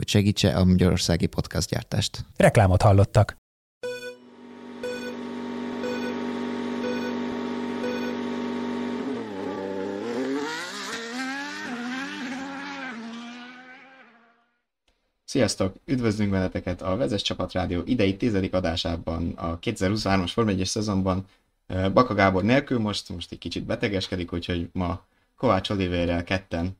hogy segítse a magyarországi podcastgyártást. Reklámot hallottak. Sziasztok! Üdvözlünk Veleteket a Vezes Csapat Rádió idei tizedik adásában, a 2023-as Form 1 szezonban. Baka Gábor nélkül most, most egy kicsit betegeskedik, úgyhogy ma Kovács Olivérrel ketten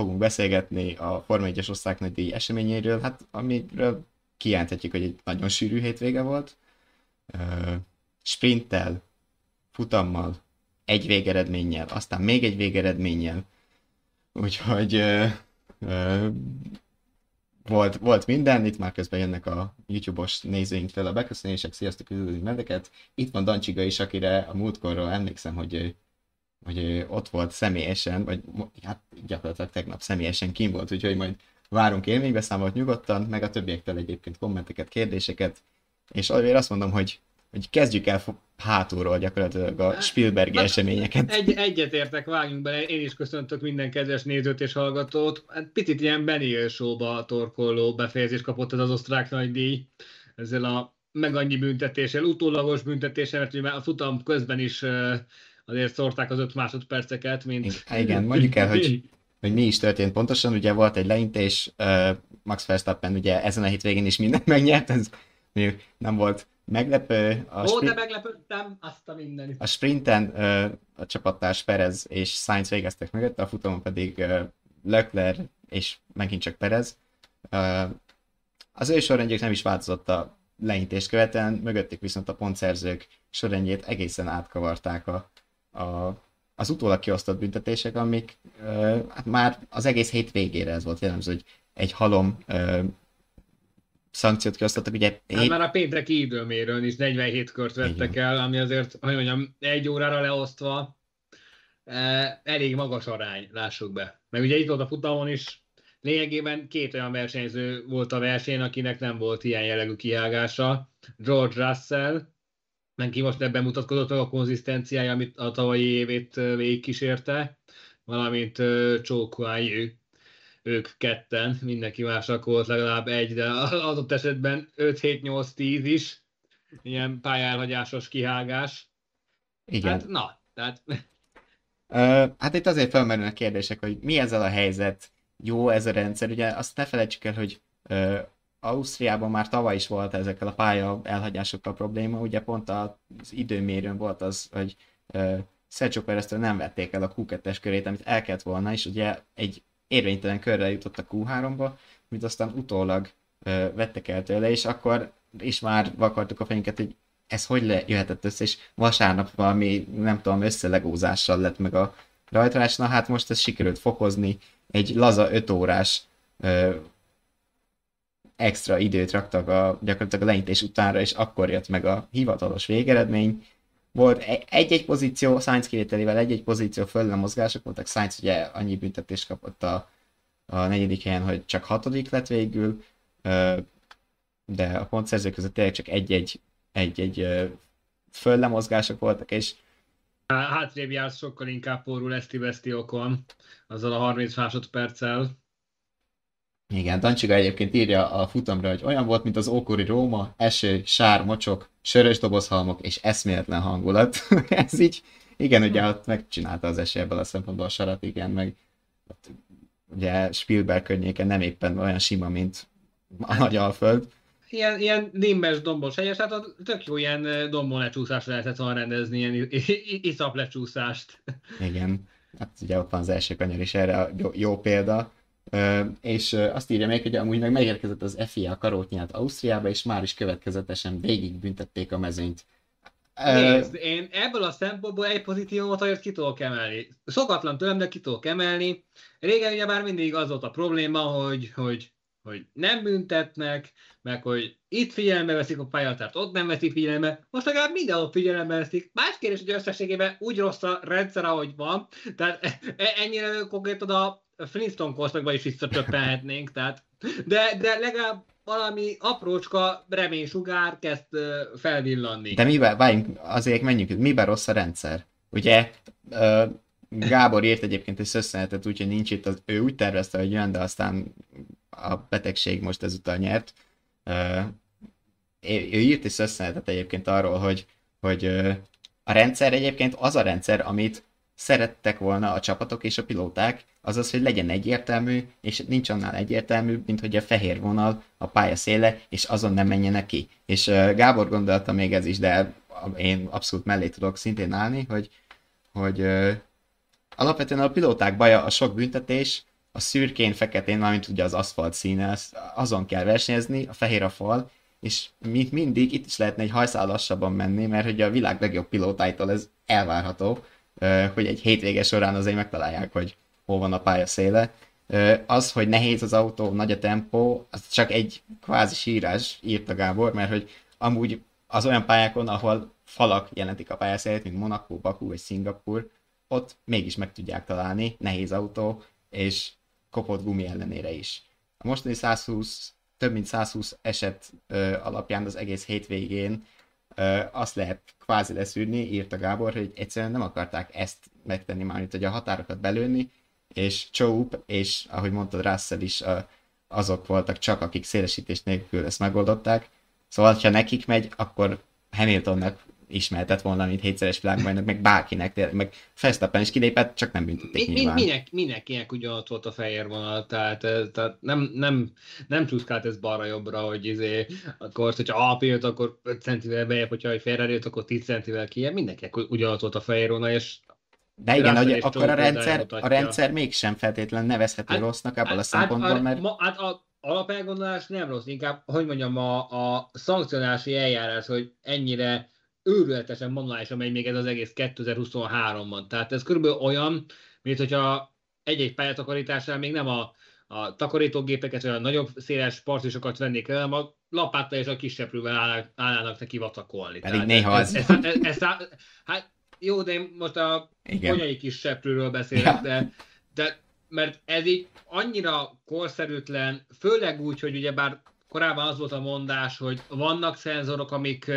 fogunk beszélgetni a Forma 1-es osztrák nagydíj eseményéről, hát amiről kijelenthetjük, hogy egy nagyon sűrű hétvége volt. Sprinttel, futammal, egy végeredménnyel, aztán még egy végeredménnyel. Úgyhogy volt, volt minden, itt már közben jönnek a YouTube-os nézőinktől a beköszönések, sziasztok, üdvözlünk medeket. Itt van Dancsiga is, akire a múltkorról emlékszem, hogy, hogy ott volt személyesen, vagy hát gyakorlatilag tegnap személyesen kim volt, úgyhogy majd várunk élménybeszámolt nyugodtan, meg a többiektől egyébként kommenteket, kérdéseket, és azért azt mondom, hogy, hogy kezdjük el hátulról gyakorlatilag a Spielbergi hát, eseményeket. Egy, egyetértek, vágjunk bele, én is köszöntök minden kedves nézőt és hallgatót. Hát picit ilyen Benny show torkoló befejezés kapott ez az osztrák nagydíj, ezzel a meg annyi büntetéssel, utólagos büntetéssel, mert ugye a futam közben is azért szórták az öt másodperceket, mint... Igen, mondjuk el, hogy, hogy mi is történt pontosan, ugye volt egy leintés, Max Verstappen ugye ezen a hétvégén is mindent megnyert, ez nem volt Meglepő. A Ó, sprint... de meglepődtem, azt a mindenit. A sprinten a csapattárs Perez és Sainz végeztek mögött, a futamon pedig Leclerc és megint csak Perez. Az ő sorrendjük nem is változott a leintést követően, mögöttük viszont a pontszerzők sorrendjét egészen átkavarták a, a, az utólag kiosztott büntetések, amik hát már az egész hét végére ez volt jellemző, hogy egy halom szankciót kiosztottak, ugye... Hát már a pénteki időméről is 47 kört vettek el, ami azért, hogy mondjam, egy órára leosztva e, elég magas arány, lássuk be. Meg ugye itt volt a futamon is, lényegében két olyan versenyző volt a versenyen, akinek nem volt ilyen jellegű kiágása. George Russell, neki most ebben mutatkozott a konzisztenciája, amit a tavalyi évét végigkísérte, valamint Csókuái ők ketten, mindenki másnak volt legalább egy, de az adott esetben 5-7-8-10 is, ilyen pályálhagyásos kihágás. Igen. Hát, na, tehát... Uh, hát itt azért felmerülnek kérdések, hogy mi ezzel a helyzet, jó ez a rendszer, ugye azt ne felejtsük el, hogy uh, Ausztriában már tavaly is volt ezekkel a pálya elhagyásokkal probléma, ugye pont az időmérőn volt az, hogy uh, Sergio perez nem vették el a Q2-es körét, amit el kellett volna, és ugye egy érvénytelen körre jutott a Q3-ba, amit aztán utólag ö, vettek el tőle, és akkor is már vakartuk a fejünket, hogy ez hogy le, jöhetett össze, és vasárnap valami, nem tudom, összelegózással lett meg a rajtrás, na hát most ezt sikerült fokozni, egy laza 5 órás ö, extra időt raktak a, gyakorlatilag a leintés utánra, és akkor jött meg a hivatalos végeredmény, volt egy-egy pozíció, Sainz kivételével egy-egy pozíció föl mozgások voltak, Sainz ugye annyi büntetést kapott a, a negyedik helyen, hogy csak hatodik lett végül, de a pontszerzők között tényleg csak egy-egy, egy-egy föllemozgások voltak, és Hátrébb jársz sokkal inkább porul Eszti Veszti okon, azzal a 30 másodperccel. Igen, Dancsiga egyébként írja a futamra, hogy olyan volt, mint az ókori Róma, eső, sár, mocsok, sörös dobozhalmok és eszméletlen hangulat. Ez így, igen, ugye ott megcsinálta az eső ebből a szempontból a sarat, igen, meg ugye Spielberg környéken nem éppen olyan sima, mint a nagy alföld. Ilyen, ilyen limbes, dombos helyes, hát a tök jó ilyen dombon lecsúszást lehetett volna rendezni, ilyen iszap lecsúszást. Igen, hát ugye ott van az első kanyar is erre jó, jó példa és azt írja még, hogy amúgy meg megérkezett az FIA karótnyát Ausztriába, és már is következetesen végig büntették a mezőnyt. Nézd, én ebből a szempontból egy pozitívumot azért ki tudok emelni. Szokatlan tőlem, de ki tudok emelni. Régen ugye már mindig az volt a probléma, hogy, hogy, hogy nem büntetnek, meg hogy itt figyelembe veszik a pályatárt, ott nem veszik figyelembe, most legalább mindenhol figyelembe veszik. Más kérdés, hogy összességében úgy rossz a rendszer, ahogy van, tehát e, e, ennyire konkrétan a Flintstone korszakban is visszacsöppenhetnénk, tehát, de, de legalább valami aprócska reménysugár kezd felvillanni. De miben, várjunk, azért menjünk, miben rossz a rendszer? Ugye Gábor írt egyébként egy szösszenetet, úgyhogy nincs itt, az, ő úgy tervezte, hogy jön, de aztán a betegség most ezúttal nyert. ő írt egy szösszenetet egyébként arról, hogy, hogy a rendszer egyébként az a rendszer, amit szerettek volna a csapatok és a pilóták, azaz, hogy legyen egyértelmű, és nincs annál egyértelmű, mint hogy a fehér vonal a pálya széle, és azon nem menjenek ki. És Gábor gondolta még ez is, de én abszolút mellé tudok szintén állni, hogy, hogy alapvetően a pilóták baja a sok büntetés, a szürkén, feketén, mármint ugye az aszfalt színe, azon kell versenyezni, a fehér a fal, és mint mindig itt is lehetne egy hajszál lassabban menni, mert hogy a világ legjobb pilótáitól ez elvárható, hogy egy hétvége során azért megtalálják, hogy hol van a pálya széle. Az, hogy nehéz az autó, nagy a tempó, az csak egy kvázi sírás, írta Gábor, mert hogy amúgy az olyan pályákon, ahol falak jelentik a pályaszélet, mint Monaco, Baku vagy Szingapur, ott mégis meg tudják találni, nehéz autó, és kopott gumi ellenére is. A mostani 120, több mint 120 eset ö, alapján az egész hétvégén azt lehet kvázi leszűrni, írta Gábor, hogy egyszerűen nem akarták ezt megtenni már, hogy a határokat belőni, és Choup, és ahogy mondtad, Russell is azok voltak csak, akik szélesítés nélkül ezt megoldották. Szóval, ha nekik megy, akkor Hamiltonnak ismertett volna, mint hétszeres világbajnok, meg bárkinek, meg Verstappen is kilépett, csak nem büntették mi, nyilván. Minek, mindenkinek ugyanott volt a fehér vonal, tehát, tehát nem, nem, nem csúszkált ez balra-jobbra, hogy izé, akkor, hogyha Alpi jött, akkor 5 centivel bejebb, hogyha egy Ferrari jött, akkor 10 centivel kijebb, mindenkinek ugyanott volt a fehér vonal, és de igen, hogy akkor a rendszer, a rendszer mégsem feltétlenül nevezhető hát, rossznak ebből hát, a szempontból, hát, mert... Ma, hát a alapelgondolás nem rossz, inkább, hogy mondjam, a, a szankcionási eljárás, hogy ennyire őrületesen manuálisan megy még ez az egész 2023-ban. Tehát ez körülbelül olyan, mint hogyha egy-egy pályatakarításnál még nem a, a takarítógépeket, vagy a nagyobb széles partisokat vennék el, hanem a lapáttal és a kiseprővel állnának, állnának neki vatakolni. Pedig néha ez. Ez, ez, ez, ez, hát jó, de én most a konyai kis seprőről beszélek, ja. de, de mert ez így annyira korszerűtlen, főleg úgy, hogy ugye bár korábban az volt a mondás, hogy vannak szenzorok, amik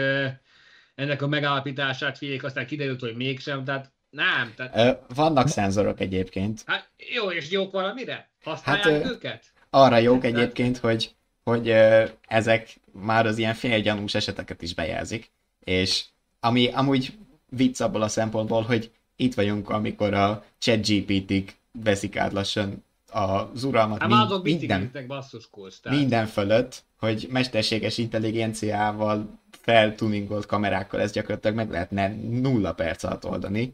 ennek a megállapítását figyelik, aztán kiderült, hogy mégsem, tehát nem. Tehát... Vannak szenzorok egyébként. Hát jó, és jók valamire? Használják hát, őket? Arra jók egyébként, hogy, hogy ezek már az ilyen félgyanús eseteket is bejelzik, és ami amúgy vicc abból a szempontból, hogy itt vagyunk, amikor a chat GPT-k veszik át lassan az uralmat hát mind, minden, basszus kulcs, tehát. minden fölött, hogy mesterséges intelligenciával feltuningolt kamerákkal ezt gyakorlatilag meg lehetne nulla perc alatt oldani.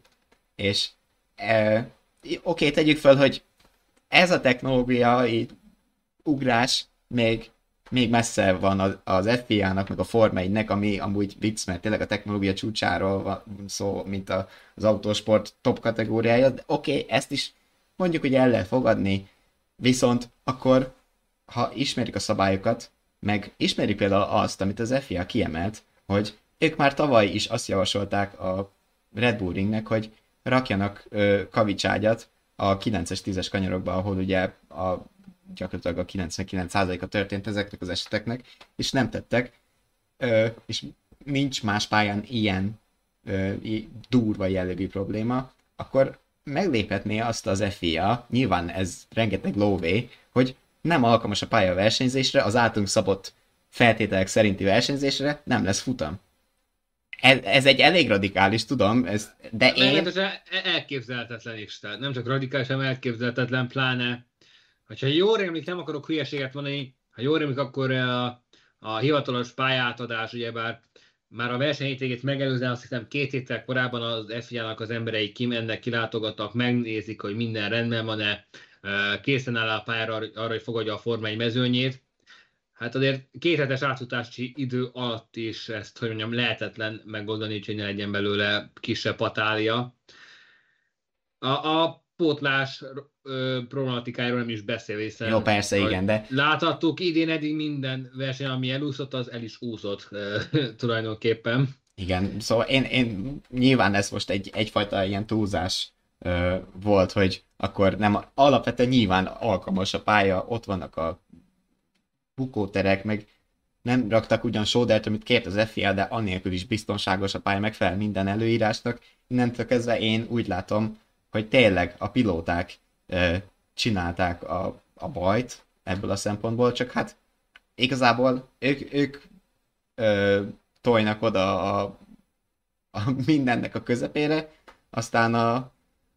És e, oké, okay, tegyük fel, hogy ez a technológiai ugrás még, még messze van az, FIA-nak, meg a Forma 1 ami amúgy vicc, mert tényleg a technológia csúcsáról van szó, mint a, az autósport top kategóriája, de oké, ezt is mondjuk, hogy el lehet fogadni, viszont akkor, ha ismerik a szabályokat, meg ismerik például azt, amit az FIA kiemelt, hogy ők már tavaly is azt javasolták a Red Bull Ringnek, hogy rakjanak ö, kavicságyat a 9-es, 10-es kanyarokba, ahol ugye a, gyakorlatilag a 99%-a történt ezeknek az eseteknek, és nem tettek, ö, és nincs más pályán ilyen ö, durva jellegű probléma, akkor megléphetné azt az FIA, nyilván ez rengeteg lóvé, hogy nem alkalmas a pálya versenyzésre, az általunk szabott feltételek szerinti versenyzésre nem lesz futam. Ez, ez egy elég radikális, tudom, ez, de én... Meglehetősen elképzelhetetlen is, tehát nem csak radikális, hanem elképzelhetetlen, pláne, hogyha jól rémlik, nem akarok hülyeséget mondani, ha jól rémlik, akkor a, a hivatalos pályátadás, ugyebár már a verseny hétvégét megelőzően azt hiszem két héttel korábban az fia az emberei kimennek, kilátogatnak, megnézik, hogy minden rendben van-e, készen áll a pályára arra, hogy fogadja a formai mezőnyét. Hát azért kéthetes átutási idő alatt is ezt, hogy mondjam, lehetetlen megoldani, hogy ne legyen belőle kisebb patália. A, a pótlás ö, problematikájáról nem is beszél, hiszen Jó, persze, igen, de láthattuk idén eddig minden verseny, ami elúszott, az el is úszott ö, tulajdonképpen. Igen, szóval én, én nyilván ez most egy, egyfajta ilyen túlzás ö, volt, hogy akkor nem, alapvetően nyilván alkalmas a pálya, ott vannak a bukóterek, meg nem raktak ugyan sódert, amit kért az FIA, de annélkül is biztonságos a pálya, megfelel minden előírásnak. Innentől kezdve én úgy látom, hogy tényleg a pilóták ö, csinálták a, a bajt ebből a szempontból, csak hát igazából ők, ők ö, tojnak oda a, a mindennek a közepére, aztán a,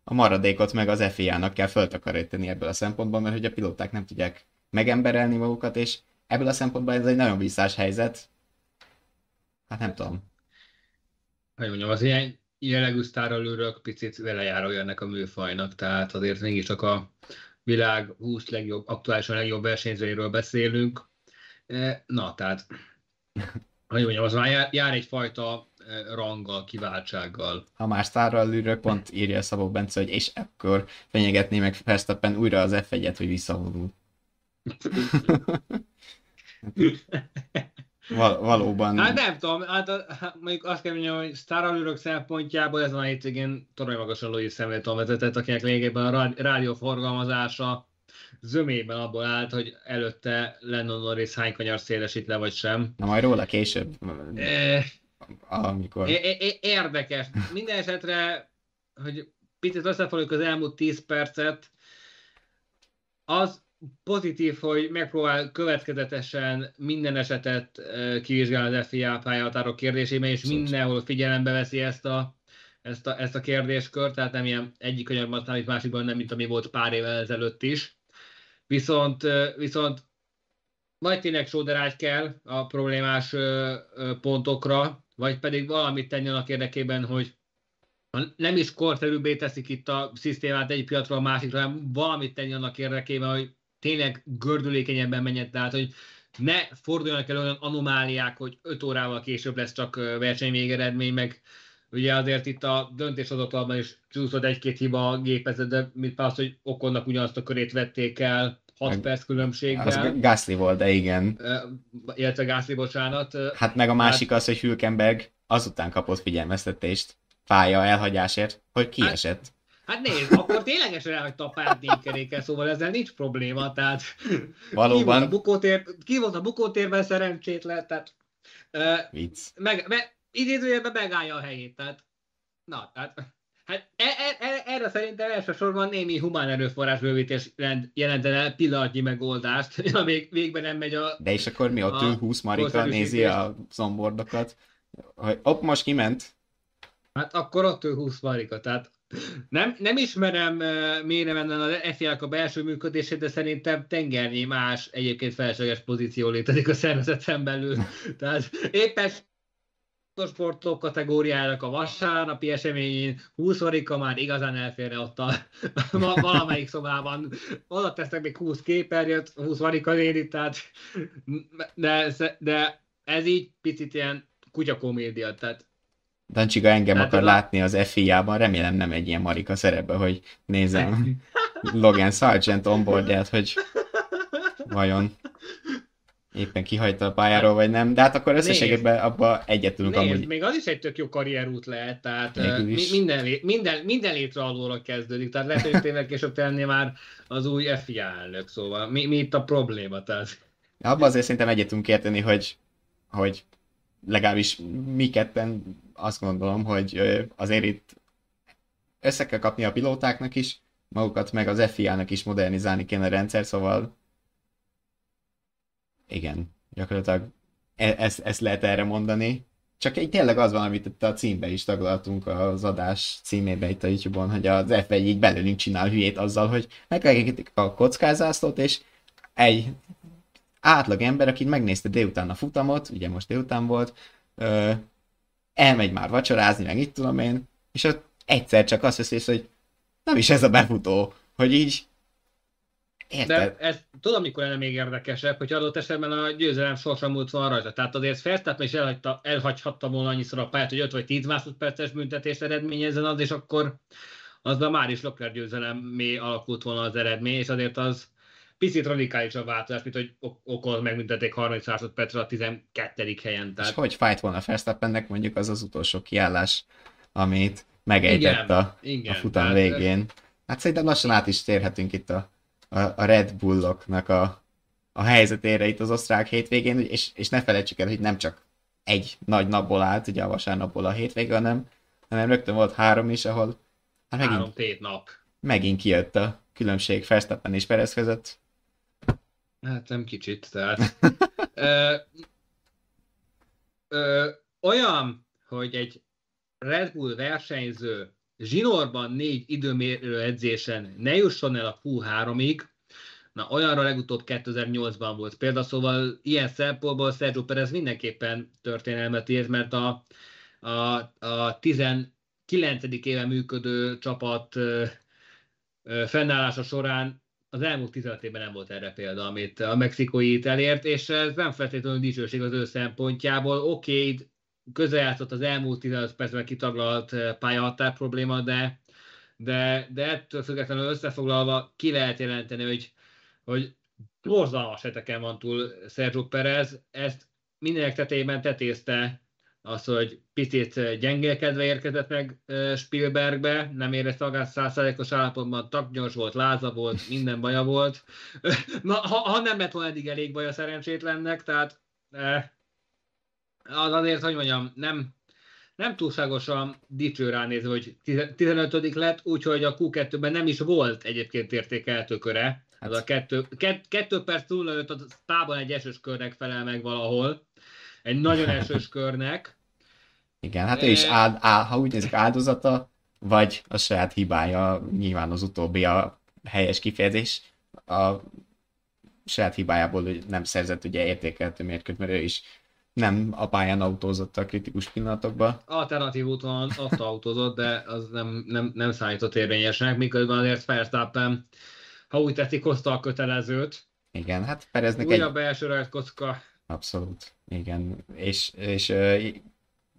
a maradékot meg az FIA-nak kell föltakarítani ebből a szempontból, mert hogy a pilóták nem tudják megemberelni magukat, és ebből a szempontból ez egy nagyon visszás helyzet. Hát nem tudom. Hogy mondjam, az ilyen jellegű sztáralőrök picit velejárója ennek a műfajnak, tehát azért mégiscsak a világ 20 legjobb, aktuálisan legjobb versenyzőiről beszélünk. E, Na, tehát, hogy mondjam, az már jár, jár egyfajta e, ranggal, kiváltsággal. Ha már sztáralőrök, pont írja Szabó Bence, hogy és akkor fenyegetné meg Verstappen újra az F1-et, hogy visszavonul. Val- valóban. Hát nem tudom, hát hát mondjuk azt kell mondjam, hogy sztáralőrök szempontjából ez a hétvégén torony magasan Louis Hamilton vezetett, akinek lényegében a rá- rádió forgalmazása zömében abból állt, hogy előtte Lennon Norris hány kanyar szélesít le, vagy sem. Na majd róla később, E, amikor... é- é- érdekes. Minden esetre, hogy picit összefoglaljuk az elmúlt 10 percet, az pozitív, hogy megpróbál következetesen minden esetet eh, kivizsgálni az FIA pályahatárok kérdésében, és mindenhol figyelembe veszi ezt a, ezt a, ezt a kérdéskört, tehát nem ilyen egyik anyagban számít, másikban nem, mint ami volt pár évvel ezelőtt is. Viszont, viszont vagy tényleg sóderágy kell a problémás pontokra, vagy pedig valamit tenni annak érdekében, hogy nem is korszerűbbé teszik itt a szisztémát egy piacról a másikra, hanem valamit tenni annak érdekében, hogy tényleg gördülékenyebben menjen, tehát hogy ne forduljanak el olyan anomáliák, hogy 5 órával később lesz csak versenyvégeredmény, meg ugye azért itt a döntéshozatalban is csúszott egy-két hiba a gépezet, de mint az, hogy Okonnak ugyanazt a körét vették el 6 Meg- perc Az különbséggel, Gasly volt, de igen. Illetve Gászli, bocsánat. Hát meg a másik az, hogy Hülkenberg azután kapott figyelmeztetést pálya elhagyásért, hogy kiesett. Hát nézd, akkor ténylegesen elhagyta a párt négykerékkel, szóval ezzel nincs probléma, tehát Valóban. ki volt a bukótér, ki volt a bukótérben szerencsétlen, tehát ö, Vicc. meg, meg, idézőjelben megállja a helyét, tehát na, tehát hát e, e, e, erre szerintem elsősorban némi humán erőforrás bővítés jelent- jelentene pillanatnyi megoldást, amíg végben nem megy a... De és akkor mi ott ül 20 Marika, nézi a zombordokat, hogy op, most kiment. Hát akkor ott ő 20 marika, tehát nem, nem ismerem uh, mélyre mennem az fia a belső működését, de szerintem tengernyi más egyébként felesleges pozíció létezik a szervezeten belül. Tehát éppen sportok kategóriának a vasárnapi eseményén 20 marika már igazán elférne ott a, valamelyik szobában. Oda tesznek még 20 képernyőt, 20 marika néni, tehát de, de ez így picit ilyen kutyakomédia, tehát Dancsiga engem Hát akar a- látni az FIA-ban, remélem nem egy ilyen Marika szerepbe, hogy nézem Logan Sargent onboardját, hogy vajon éppen kihagyta a pályáról, vagy nem. De hát akkor összességében abba egyet tudunk Nézd, amúgy. még az is egy tök jó karrierút lehet, tehát mi, minden, minden, minden létre alulról kezdődik, tehát lehet, hogy tényleg később tenni már az új FIA elnök, szóval mi, mi itt a probléma, tehát Abban azért szerintem egyet tudunk érteni, hogy, hogy legalábbis mi ketten azt gondolom, hogy azért itt össze kell kapni a pilótáknak is, magukat meg az FIA-nak is modernizálni kéne a rendszer, szóval igen, gyakorlatilag e- ezt, ezt lehet erre mondani. Csak így tényleg az van, amit itt a címbe is taglaltunk az adás címébe itt a YouTube-on, hogy az F1 így belőlünk csinál hülyét azzal, hogy megengedik a kockázászlót, és egy átlag ember, aki megnézte délután a futamot, ugye most délután volt, ö, elmegy már vacsorázni, meg itt tudom én, és ott egyszer csak azt veszi hogy nem is ez a befutó, hogy így érted? De ez tudom, mikor lenne még érdekesebb, hogy adott esetben a győzelem sorsa múlt van rajta. Tehát azért Verstappen is elhagyta, elhagyhatta volna annyiszor a pályát, hogy 5 vagy 10 másodperces büntetést eredményezzen az, és akkor azzal már is Leclerc győzelemé alakult volna az eredmény, és azért az picit radikálisabb változás, mint hogy okoz megműntették 30 másodpercre a 12. helyen. Tehát... És hogy fájt volna Verstappennek mondjuk az az utolsó kiállás, amit megejtett a, igen, a futam végén. Hát szerintem lassan át is térhetünk itt a, a, a Red Bulloknak a, a helyzetére itt az osztrák hétvégén, és, és ne felejtsük el, hogy nem csak egy nagy napból állt, ugye a vasárnapból a hétvége, hanem, hanem rögtön volt három is, ahol hát megint, három tét nap. Megint kijött a különbség Verstappen és Perez között. Hát nem kicsit, tehát ö, ö, olyan, hogy egy Red Bull versenyző zsinórban négy időmérő edzésen ne jusson el a Q3-ig, na olyanra legutóbb 2008-ban volt példa, szóval ilyen szempontból Sergio Perez mindenképpen történelmet ért, mert a, a, a 19. éve működő csapat ö, ö, fennállása során az elmúlt 15 évben nem volt erre példa, amit a mexikói elért, és ez nem feltétlenül dicsőség az ő szempontjából. Oké, okay, közeljátszott az elmúlt 15 percben kitaglalt eh, pályahatár probléma, de, de, de ettől függetlenül összefoglalva ki lehet jelenteni, hogy, hogy borzalmas heteken van túl Sergio Perez, ezt mindenek tetejében tetézte az, hogy picit gyengélkedve érkezett meg eh, Spielbergbe, nem érezte magát százszázalékos állapotban, taknyos volt, láza volt, minden baja volt. Na, ha, ha nem lett volna eddig elég baja szerencsétlennek, tehát eh, az azért, hogy mondjam, nem, nem túlságosan dicső ránézve, hogy 15 lett, úgyhogy a Q2-ben nem is volt egyébként értékelhető köre. Hát. Az a 2, 2 perc 05 a tában egy esős körnek felel meg valahol. Egy nagyon esős körnek. Igen, hát ő is áld, áld, ha úgy nézik áldozata, vagy a saját hibája, nyilván az utóbbi a helyes kifejezés, a saját hibájából nem szerzett ugye értékelhető mérkőt, mert ő is nem a pályán autózott a kritikus pillanatokban. Alternatív úton ott autózott, de az nem, nem, nem számított érvényesnek, miközben azért Verstappen, ha úgy tetszik, hozta a kötelezőt. Igen, hát Pereznek Újabb egy... első rajt kocka. Abszolút, igen. És, és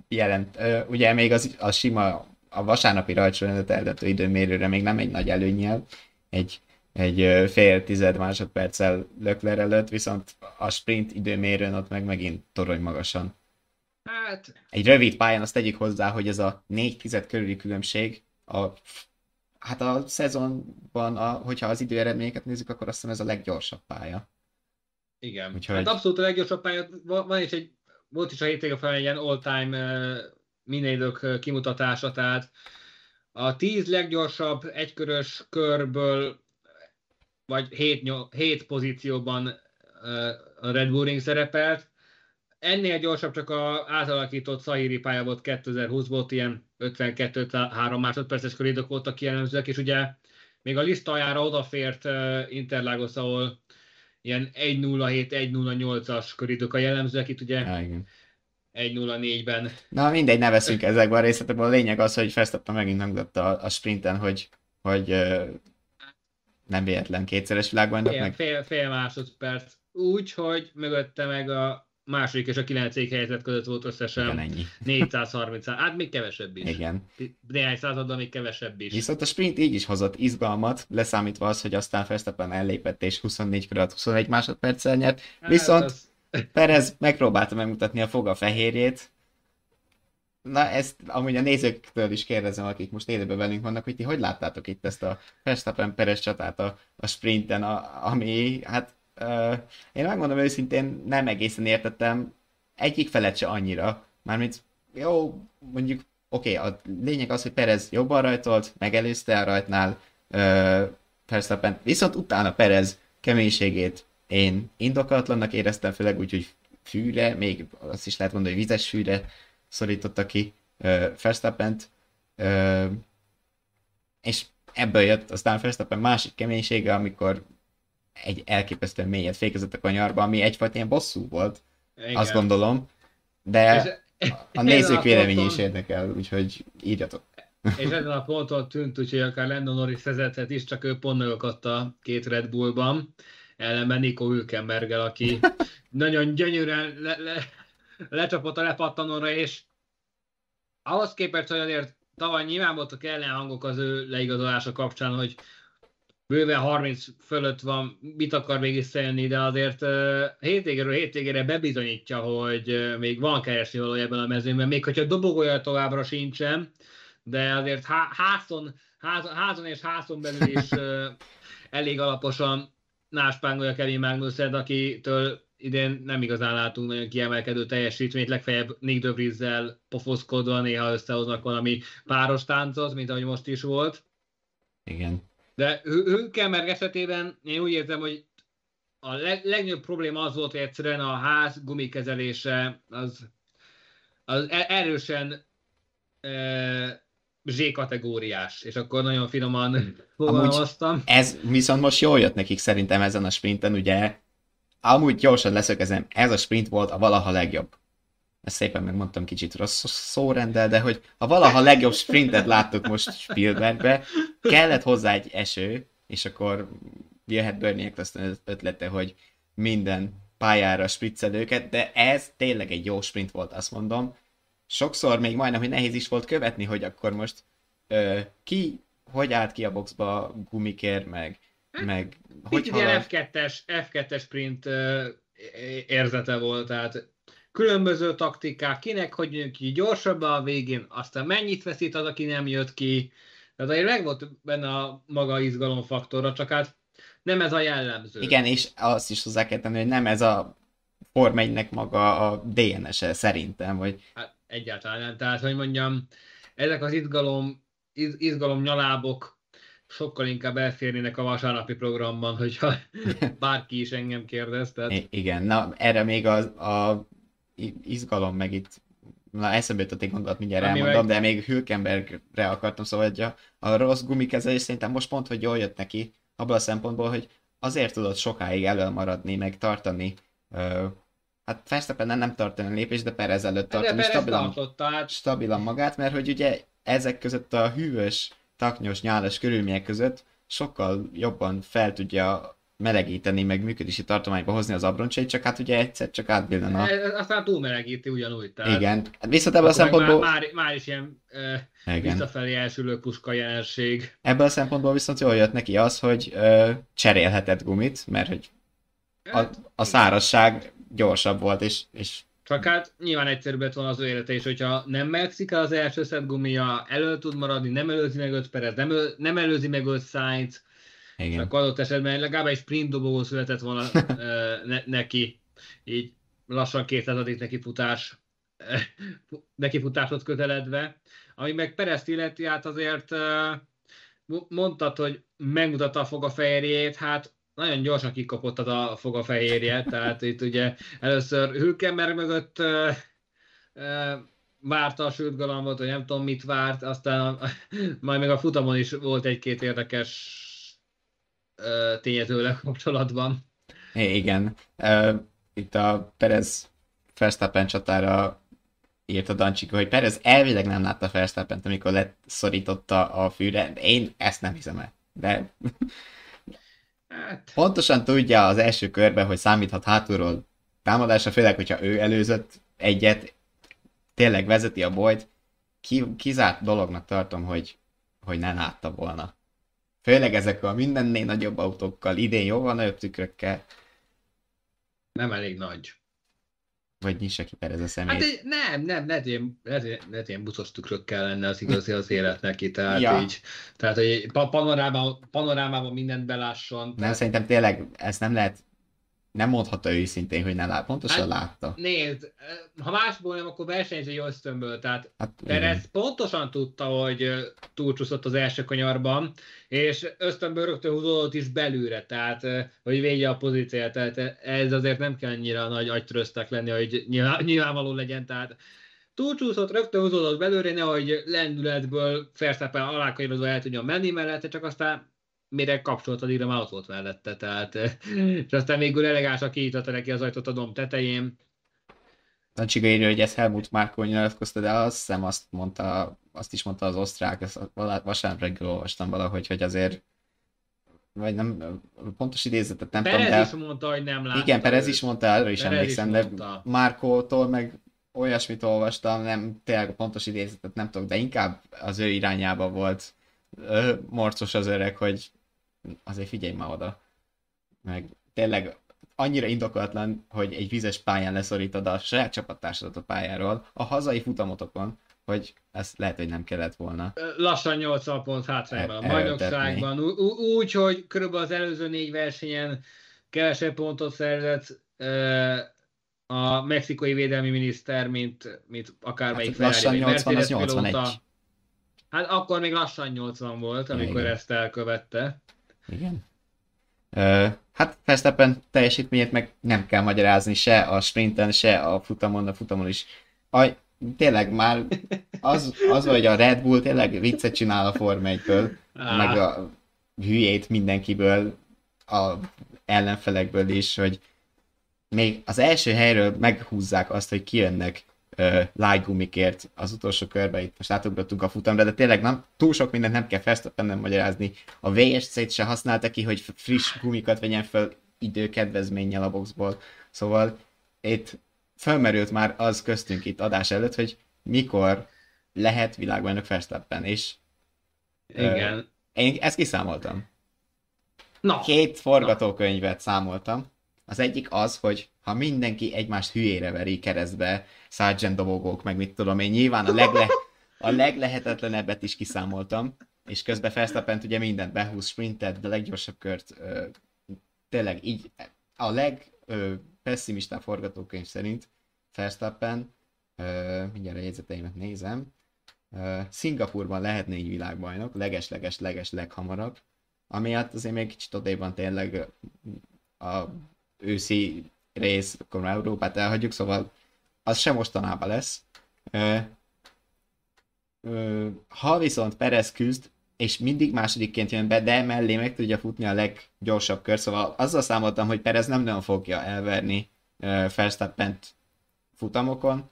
jelent, ugye még az, a sima, a vasárnapi rajtsorrendet eldető időmérőre még nem egy nagy előnyel, egy egy fél tized másodperccel Lökler előtt, viszont a sprint időmérőn ott meg megint torony magasan. Hát... Egy rövid pályán azt tegyük hozzá, hogy ez a négy tized körüli különbség a hát a szezonban, a, hogyha az időeredményeket nézzük, akkor azt hiszem ez a leggyorsabb pálya. Igen. Úgyhogy... Hát abszolút a leggyorsabb pálya. Van is egy, volt is a hétvége fel egy ilyen all-time minden kimutatása, tehát a tíz leggyorsabb egykörös körből vagy 7, 7 pozícióban a Red Bull Ring szerepelt. Ennél gyorsabb csak a átalakított Szahiri pálya volt 2020 volt ilyen 52-3 másodperces köridők voltak jellemzőek, és ugye még a listájára odafért Interlagos, ahol ilyen 1.07-1.08-as köridők a jellemzőek, itt ugye ja, 1.04-ben. Na mindegy, ne veszünk ezekben a részletekben. A lényeg az, hogy Verstappen megint megmutatta a, a sprinten, hogy, hogy nem véletlen kétszeres világbajnok meg. Fél, fél másodperc. Úgy, hogy mögötte meg a második és a kilencedik helyzet között volt összesen Igen, ennyi. 430, hát még kevesebb is. Igen. Néhány századdal még kevesebb is. Viszont a sprint így is hozott izgalmat, leszámítva az, hogy aztán Verstappen ellépett és 24 kör 21 másodperccel nyert. Hát Viszont az... Perez megpróbálta megmutatni a foga fehérjét, Na ezt amúgy a nézőktől is kérdezem, akik most élőben velünk vannak, hogy ti hogy láttátok itt ezt a Verstappen Peres csatát a, a sprinten, a, ami hát uh, én megmondom őszintén nem egészen értettem egyik felet se annyira, mármint jó, mondjuk oké, okay, a lényeg az, hogy Perez jobban rajtolt, megelőzte a rajtnál uh, Verstappen, viszont utána Perez keménységét én indokolatlannak éreztem, főleg úgy, hogy fűre, még azt is lehet mondani, hogy vizes fűre szorította ki Verstappent, és ebből jött aztán Verstappen másik keménysége, amikor egy elképesztően mélyet fékezett a kanyarba, ami egyfajta ilyen bosszú volt, Igen. azt gondolom, de a nézők vélemény is érdekel, úgyhogy írjatok. És ezen a ponton tűnt, úgyhogy akár Lando Norris vezethet is, csak ő pont a két Red Bullban, ellenben Nico Hülkenberggel, aki nagyon gyönyörűen le, le, lecsapott a lepattanóra, és ahhoz képest, hogy azért tavaly nyilván voltak ellenhangok az ő leigazolása kapcsán, hogy bőven 30 fölött van, mit akar még visszajönni, de azért uh, hétvégéről hétvégére bebizonyítja, hogy uh, még van keresni való ebben a mezőben, még hogyha dobogója továbbra sincsen, de azért há- házon, házon, házon és házon belül is uh, elég alaposan náspángolja Kevin Magnussen, akitől idén nem igazán látunk nagyon kiemelkedő teljesítményt, legfeljebb Nick de Vries-zel pofoszkodva néha összehoznak valami páros táncot, mint ahogy most is volt. Igen. De Hülkenberg esetében én úgy érzem, hogy a leg, legnagyobb probléma az volt, hogy egyszerűen a ház gumikezelése az, az e- erősen e, Z-kategóriás, és akkor nagyon finoman fogalmaztam. Ez viszont most jól jött nekik szerintem ezen a sprinten, ugye amúgy gyorsan leszökezem, ez a sprint volt a valaha legjobb. Ezt szépen megmondtam kicsit rossz szórendel, de hogy a valaha legjobb sprintet láttuk most Spielbergbe, kellett hozzá egy eső, és akkor jöhet Bernie Eccleston ötlete, hogy minden pályára spriccel őket, de ez tényleg egy jó sprint volt, azt mondom. Sokszor még majdnem, hogy nehéz is volt követni, hogy akkor most ö, ki, hogy állt ki a boxba gumikér, meg, meg hogy halad... F2-es, F2-es sprint érzete volt, tehát különböző taktikák, kinek hogy jön ki gyorsabban a végén, aztán mennyit veszít az, aki nem jött ki. Tehát azért meg volt benne a maga izgalomfaktora, csak hát nem ez a jellemző. Igen, és azt is hozzá kell tenni, hogy nem ez a Form 1 maga a DNS-e szerintem, vagy... Hát egyáltalán nem. Tehát, hogy mondjam, ezek az izgalom, iz, izgalom nyalábok sokkal inkább elférnének a vasárnapi programban, hogyha bárki is engem kérdez. Tehát... I- igen, na erre még a, a izgalom meg itt na eszembe jutott egy gondolat, mindjárt Ami elmondom, meg... de még Hülkenbergre akartam, szóval hogy a, a rossz gumikezelés szerintem most pont, hogy jól jött neki, abban a szempontból, hogy azért tudott sokáig elmaradni, meg tartani uh, hát Verstappen nem tartani a lépést, de Perez előtt tartani de stabilan, tartotta, hát... stabilan magát, mert hogy ugye ezek között a hűvös, taknyos, nyálas körülmények között sokkal jobban fel tudja melegíteni, meg működési tartományba hozni az abroncsait, csak hát ugye egyszer csak átbillen a... Aztán túl melegíti ugyanúgy. Tehát... Igen, viszont ebből a szempontból... Már, már, már is ilyen uh, visszafelé elsülő puska jelenség. Ebből a szempontból viszont jól jött neki az, hogy uh, cserélhetett gumit, mert hogy a, a szárazság gyorsabb volt, és, és csak hát nyilván egyszerűbb lett volna az ő élete is, hogyha nem melszik el az első szett gumia, elő tud maradni, nem előzi meg 5 Perez, nem, nem előzi meg 5 Sainz, igen. Akkor adott esetben legalább egy sprint dobogó született volna ne, neki, így lassan 200. neki futás, neki futásot köteledve. Ami meg Perezt illeti, hát azért mondtad, hogy megmutatta a fogafehérjét, hát nagyon gyorsan kikapott a fogafehérje, tehát itt ugye először Hülkenberg mögött uh, uh, várta a sült galambot, vagy nem tudom mit várt, aztán a, majd még a futamon is volt egy-két érdekes tényezőleg kapcsolatban. É, igen. Itt a Perez Verstappen csatára írt a Dancsika, hogy Perez elvileg nem látta verstappen amikor leszorította a fűre. Én ezt nem hiszem el. De hát... pontosan tudja az első körben, hogy számíthat hátulról támadásra, főleg, hogyha ő előzött egyet, tényleg vezeti a bolyt. Ki, kizárt dolognak tartom, hogy, hogy ne látta volna. Főleg ezek a mindennél nagyobb autókkal, idén jóval nagyobb tükrökkel. Nem elég nagy. Vagy nyissa ki Perez a szemét. Hát egy, nem, nem, lehet ilyen, lehet, lehet ilyen buszos tükrökkel lenne az igazi az élet neki, tehát ja. így, tehát hogy panorámában, panorámában mindent belásson. Nem, tehát... szerintem tényleg ezt nem lehet nem mondhatta őszintén, hogy ne lát, pontosan hát, látta. Nézd, ha másból nem, akkor versenyző ösztönből, tehát hát, Perez pontosan tudta, hogy túlcsúszott az első kanyarban, és ösztönből rögtön húzódott is belőle, tehát hogy védje a pozíciót, tehát ez azért nem kell annyira nagy agytröztek lenni, hogy nyilván, nyilvánvaló legyen, tehát túlcsúszott, rögtön húzódott belőle, nehogy lendületből Ferszeppen alákanyarozva el tudjon menni mellette, csak aztán mire kapcsoltad írja, már ott volt mellette, tehát, és aztán végül elegánsan kiította neki az ajtót a dom tetején. Csiga írja, hogy ez Helmut Márkó nyilatkozta, de azt hiszem azt mondta, azt is mondta az osztrák, ezt vasárnap reggel olvastam valahogy, hogy azért vagy nem, pontos idézetet nem Perez tudom, de... is mondta, hogy nem látta Igen, Perez is mondta, erre is Perez emlékszem, is de Márkótól meg olyasmit olvastam, nem tényleg a pontos idézetet nem tudok, de inkább az ő irányába volt ö, morcos az öreg, hogy azért figyelj már oda. Meg tényleg annyira indokolatlan, hogy egy vizes pályán leszorítod a saját csapattársadat a pályáról, a hazai futamotokon, hogy ezt lehet, hogy nem kellett volna. Lassan 80 pont hátrányban a El- bajnokságban. Úgy, hogy körülbelül az előző négy versenyen kevesebb pontot szerzett a mexikai védelmi miniszter, mint, mint akármelyik Hát lassan vagy 80, az Mercedes 81. pilóta. Hát akkor még lassan 80 volt, amikor Igen. ezt elkövette. Igen. Ö, hát Verstappen teljesítményét meg nem kell magyarázni se a sprinten, se a futamon, a futamon is. A, tényleg már az, az, hogy a Red Bull tényleg viccet csinál a Forma 1-ből, Á. meg a hülyét mindenkiből, a ellenfelekből is, hogy még az első helyről meghúzzák azt, hogy kijönnek lájgumikért az utolsó körbe, itt most átugrottunk a futamra, de tényleg nem, túl sok mindent nem kell Verstappen nem magyarázni. A VSC-t se használta ki, hogy friss gumikat vegyen föl időkedvezménnyel a boxból. Szóval itt felmerült már az köztünk itt adás előtt, hogy mikor lehet világbajnok Verstappen, és Igen. én ezt kiszámoltam. Na, Két forgatókönyvet számoltam. Az egyik az, hogy ha mindenki egymást hülyére veri keresztbe, Sargent dobogók, meg mit tudom én, nyilván a, legle, a leglehetetlenebbet is kiszámoltam, és közben Verstappen ugye mindent behúz, sprintet, de leggyorsabb kört, ö, tényleg így a leg ö, pessimistább forgatókönyv szerint Verstappen, ö, mindjárt a jegyzeteimet nézem, ö, Szingapurban lehetne így világbajnok, leges-leges-leges leghamarabb, ami hát azért még kicsit odébb van tényleg a őszi rész, akkor már Európát elhagyjuk, szóval az sem mostanában lesz. Ö, ö, ha viszont Perez küzd, és mindig másodikként jön be, de mellé meg tudja futni a leggyorsabb kör, szóval azzal számoltam, hogy Perez nem nagyon fogja elverni Verstappent futamokon,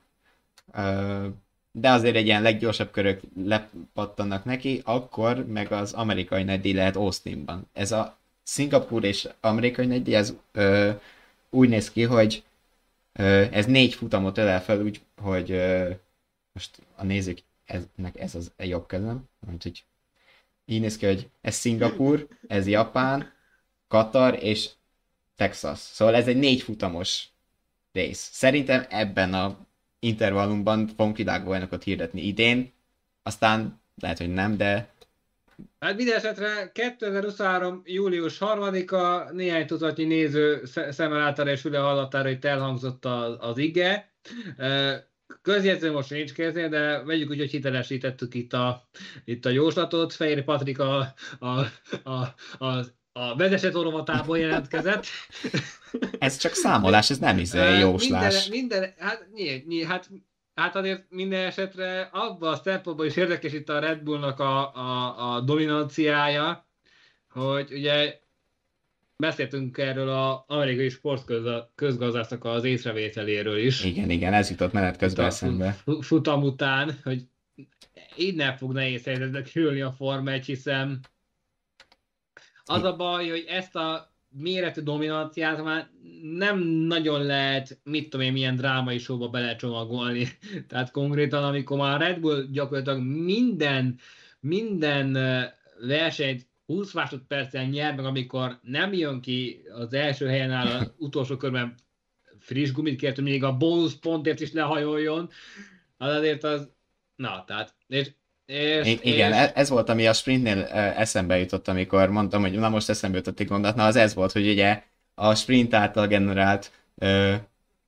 ö, de azért egy ilyen leggyorsabb körök lepattannak neki, akkor meg az amerikai nagydíj lehet Austinban. Ez a Szingapur és amerikai nagydíj, ez ö, úgy néz ki, hogy ez négy futamot ölel fel, úgy, hogy most a nézők, eznek ez az a jobb kezem, úgyhogy így néz ki, hogy ez Szingapur, ez Japán, Katar és Texas. Szóval ez egy négy futamos rész. Szerintem ebben a intervallumban fogunk világbajnokot hirdetni idén, aztán lehet, hogy nem, de Hát minden esetre 2023. július 3-a néhány tucatnyi néző sze- szemmel által és füle hallatára itt elhangzott az, az ige. Közjegyző most nincs kéznél, de vegyük úgy, hogy hitelesítettük itt a, itt a jóslatot. Fehér Patrik a, a, a, a, a vezesett orovatából jelentkezett. ez csak számolás, ez nem izé jóslás. Minden, minden, hát, nyilv, nyilv, hát, hát azért minden esetre abban a szempontból is érdekes itt a Red Bullnak a, a, a dominanciája, hogy ugye beszéltünk erről az amerikai sportközgazdásznak az észrevételéről is. Igen, igen, ez jutott menet közben a eszembe. fu- Futam után, hogy innen fog nehéz helyzetbe kerülni a Forma 1, hiszen az a baj, hogy ezt a méretű dominanciát már nem nagyon lehet, mit tudom én, milyen drámai showba belecsomagolni. Tehát konkrétan, amikor már Red Bull gyakorlatilag minden, minden versenyt 20 másodpercen nyer, meg amikor nem jön ki az első helyen áll az utolsó körben friss gumit kért, hogy még a bónuszpontért is lehajoljon, az azért az, na, tehát, és, és, I- igen, és, e- ez volt, ami a sprintnél ö, eszembe jutott, amikor mondtam, hogy na most eszembe jutott egy gondolat, na az ez volt, hogy ugye a sprint által generált ö,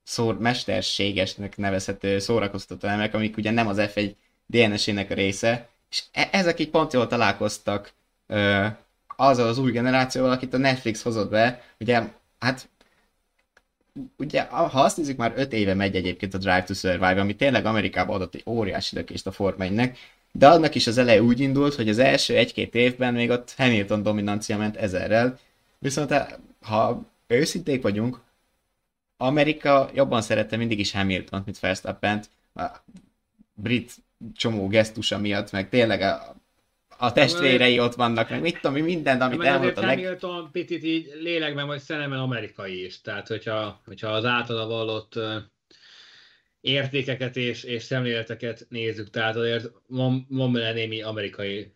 szór, mesterségesnek nevezhető szórakoztató elemek, amik ugye nem az F1 DNS-ének a része, és e- ezek így pont jól találkoztak ö, azzal az új generációval, akit a Netflix hozott be, ugye, hát ugye, ha azt nézzük, már öt éve megy egyébként a Drive to Survive, ami tényleg Amerikában adott egy óriási lökést a Forma 1-nek, de annak is az eleje úgy indult, hogy az első egy-két évben még ott Hamilton dominancia ment ezerrel, viszont ha őszinték vagyunk, Amerika jobban szerette mindig is Hamilton, mint Verstappent, a brit csomó gesztusa miatt, meg tényleg a, a testvérei ott vannak, meg mit tudom, én, minden, amit Mert elmondott azért a leg... Hamilton picit így lélekben vagy szellemben amerikai is. Tehát, hogyha, hogyha az általa vallott ö, értékeket és, és szemléleteket nézzük, tehát azért van, van benne némi amerikai,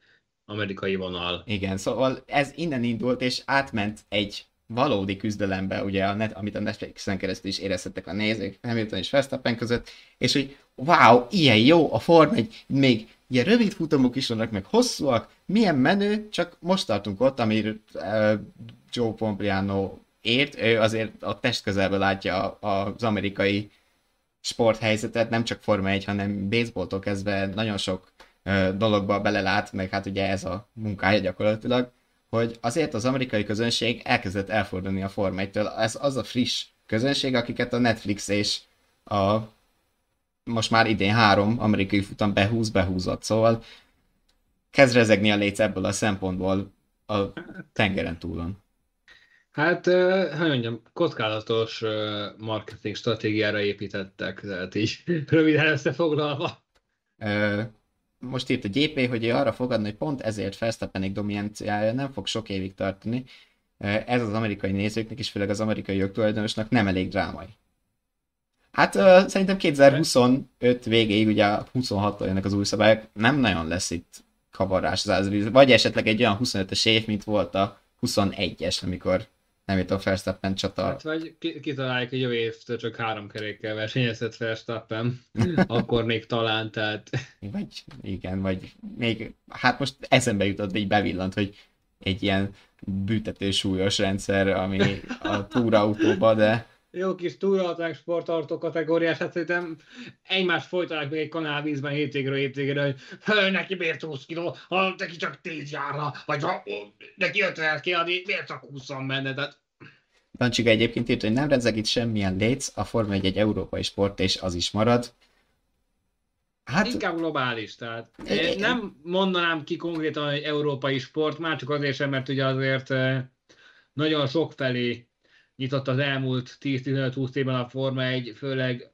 amerikai vonal. Igen, szóval ez innen indult, és átment egy valódi küzdelembe, ugye, a net, amit a Netflixen keresztül is érezhettek a nézők Hamilton és Verstappen között, és hogy wow, ilyen jó, a Form egy még ilyen rövid futamok is vannak, meg hosszúak, milyen menő, csak most tartunk ott, amire uh, Joe Pompliano ért, ő azért a test közelből látja az amerikai sporthelyzetet, nem csak Forma 1, hanem baseballtól kezdve nagyon sok uh, dologba belelát, meg hát ugye ez a munkája gyakorlatilag, hogy azért az amerikai közönség elkezdett elfordulni a Forma 1-től. Ez az a friss közönség, akiket a Netflix és a most már idén három amerikai futam behúz, behúzott, szóval kezd rezegni a léc ebből a szempontból a tengeren túlon. Hát, hogy mondjam, kockázatos marketing stratégiára építettek, tehát így röviden összefoglalva. Most írt a GP, hogy ő arra fogadni, hogy pont ezért Verstappenig dominanciája nem fog sok évig tartani. Ez az amerikai nézőknek, és főleg az amerikai jogtulajdonosnak nem elég drámai. Hát szerintem 2025 végéig, ugye 26 jönnek az új szabályok, nem nagyon lesz itt kavarás az vagy esetleg egy olyan 25-es év, mint volt a 21-es, amikor nem itt a Verstappen csata. Hát vagy kitaláljuk, hogy jövő évtől csak három kerékkel versenyezett Verstappen, akkor még talán, tehát... Vagy igen, vagy még, hát most eszembe jutott, hogy bevillant, hogy egy ilyen büntető súlyos rendszer, ami a túrautóba, de jó kis túlalaták sportartó kategóriás, hát szerintem egymást folytatják még egy kanálvízben hétvégről hétvégére, hogy neki miért 20 kiló, ha neki csak 10 járna, vagy ha neki 50 kell adni, miért csak 20 menne, tehát Dancsika egyébként írt, hogy nem rezeg itt semmilyen léc, a Forma 1 egy európai sport, és az is marad. Hát... Inkább globális, tehát. Én nem mondanám ki konkrétan, hogy európai sport, már csak azért sem, mert ugye azért eh, nagyon sok felé nyitott az elmúlt 10-15-20 évben a Forma 1, főleg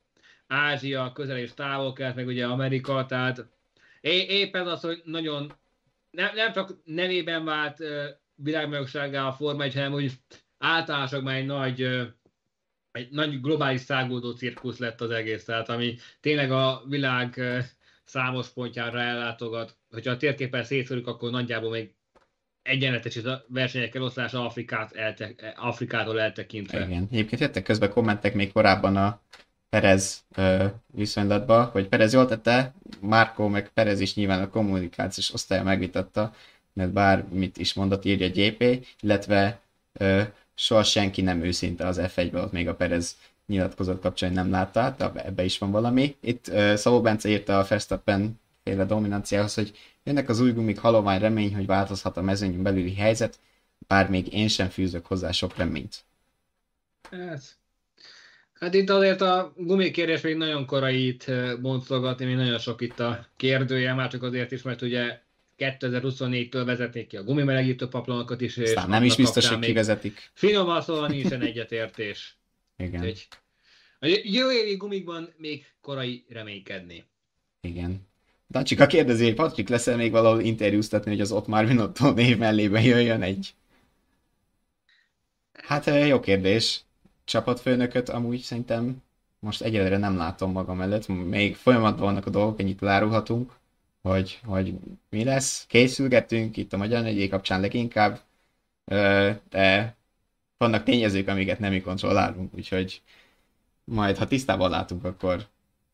Ázsia, közel és távol kelt, meg ugye Amerika, tehát éppen az, hogy nagyon nem, nem csak nevében vált világbajnokságá a Forma 1, hanem hogy általánosak már egy nagy, egy nagy globális száguldó cirkusz lett az egész, tehát ami tényleg a világ számos pontjára ellátogat. Hogyha a térképen szétszorjuk, akkor nagyjából még egyenletes versenyek eloszlása Afrikát elte, Afrikától eltekintve. Igen. Egyébként jöttek közben kommentek még korábban a Perez ö, viszonylatba, hogy Perez jól tette, Márkó meg Perez is nyilván a kommunikációs osztálya megvitatta, mert bármit is mondott, írja GP, illetve ö, soha senki nem őszinte az F1-ben, ott még a Perez nyilatkozat kapcsán nem látta, hát ebbe is van valami. Itt uh, Szabó Bence írta a Verstappen féle dominanciához, hogy jönnek az új gumik halomány remény, hogy változhat a mezőnyön belüli helyzet, bár még én sem fűzök hozzá sok reményt. Hát, hát itt azért a gumikérés még nagyon korai itt boncolgatni, még nagyon sok itt a kérdője, már csak azért is, mert ugye 2024-től vezetnék ki a gumimelegítő paplonokat is. És nem is biztos, hogy kivezetik. Finoman szóval nincsen egyetértés. Igen. Úgy, a jövő évi gumikban még korai reménykedni. Igen. Dacsika kérdezi, hogy Patrik leszel még valahol interjúztatni, hogy az ott már Minotto név mellében jöjjön egy... Hát jó kérdés. Csapatfőnököt amúgy szerintem most egyelőre nem látom magam előtt. Még folyamatban vannak a dolgok, ennyit lárulhatunk, hogy, hogy mi lesz. Készülgetünk itt a Magyar Negyé kapcsán leginkább, de vannak tényezők, amiket nem mi kontrollálunk, úgyhogy majd ha tisztában látunk, akkor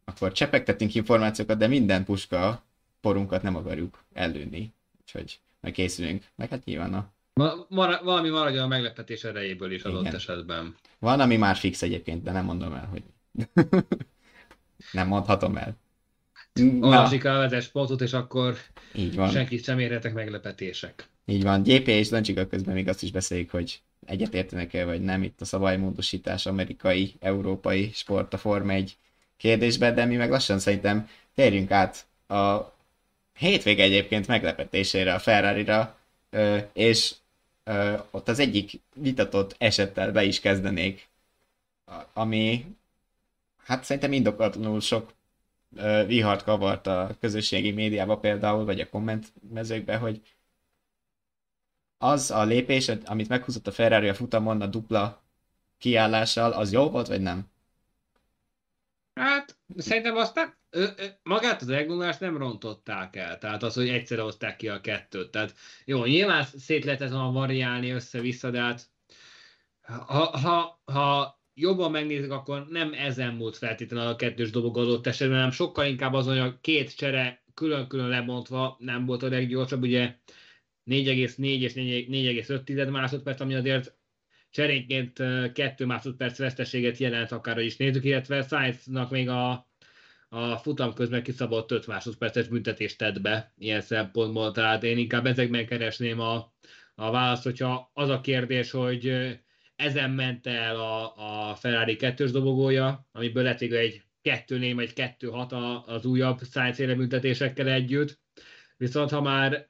akkor csepegtetünk információkat, de minden puska porunkat nem akarjuk ellőni. Úgyhogy meg készülünk. Meg hát nyilván a... Ma, mar- valami maradjon a meglepetés erejéből is adott Igen. esetben. Van, ami már fix egyébként, de nem mondom el, hogy... nem mondhatom el. Olvasik a vezes pontot, és akkor Így van. senkit sem érhetek meglepetések. Így van. GP és Lancsika közben még azt is beszéljük, hogy egyetértenek-e, vagy nem itt a szabálymódosítás amerikai, európai sport a Forma 1 kérdésbe, de mi meg lassan szerintem térjünk át a hétvége egyébként meglepetésére a Ferrari-ra, és ott az egyik vitatott esettel be is kezdenék, ami hát szerintem indokolatlanul sok vihart kavart a közösségi médiába például, vagy a kommentmezőkbe, hogy az a lépés, amit meghúzott a Ferrari a futamon a dupla kiállással, az jó volt, vagy nem? Hát, szerintem azt nem, ö, ö, magát az elgondolást nem rontották el, tehát az, hogy egyszerre hozták ki a kettőt. Tehát jó, nyilván szét lehet ez a variálni össze-vissza, de hát ha, ha, ha jobban megnézzük, akkor nem ezen múlt feltétlenül a kettős dobog adott esetben, hanem sokkal inkább azon, hogy a két csere külön-külön lebontva nem volt a leggyorsabb, ugye 4,4 és 4,5 másodperc, ami azért cserénként 2 másodperc veszteséget jelent, akár is nézzük, illetve Sainz-nak még a, a futam közben kiszabott 5 másodperces büntetést tett be ilyen szempontból, tehát én inkább ezekben keresném a, a választ, hogyha az a kérdés, hogy ezen ment el a, a Ferrari kettős dobogója, amiből lett egy 2 vagy 2-6 az újabb Sainz büntetésekkel együtt. Viszont ha már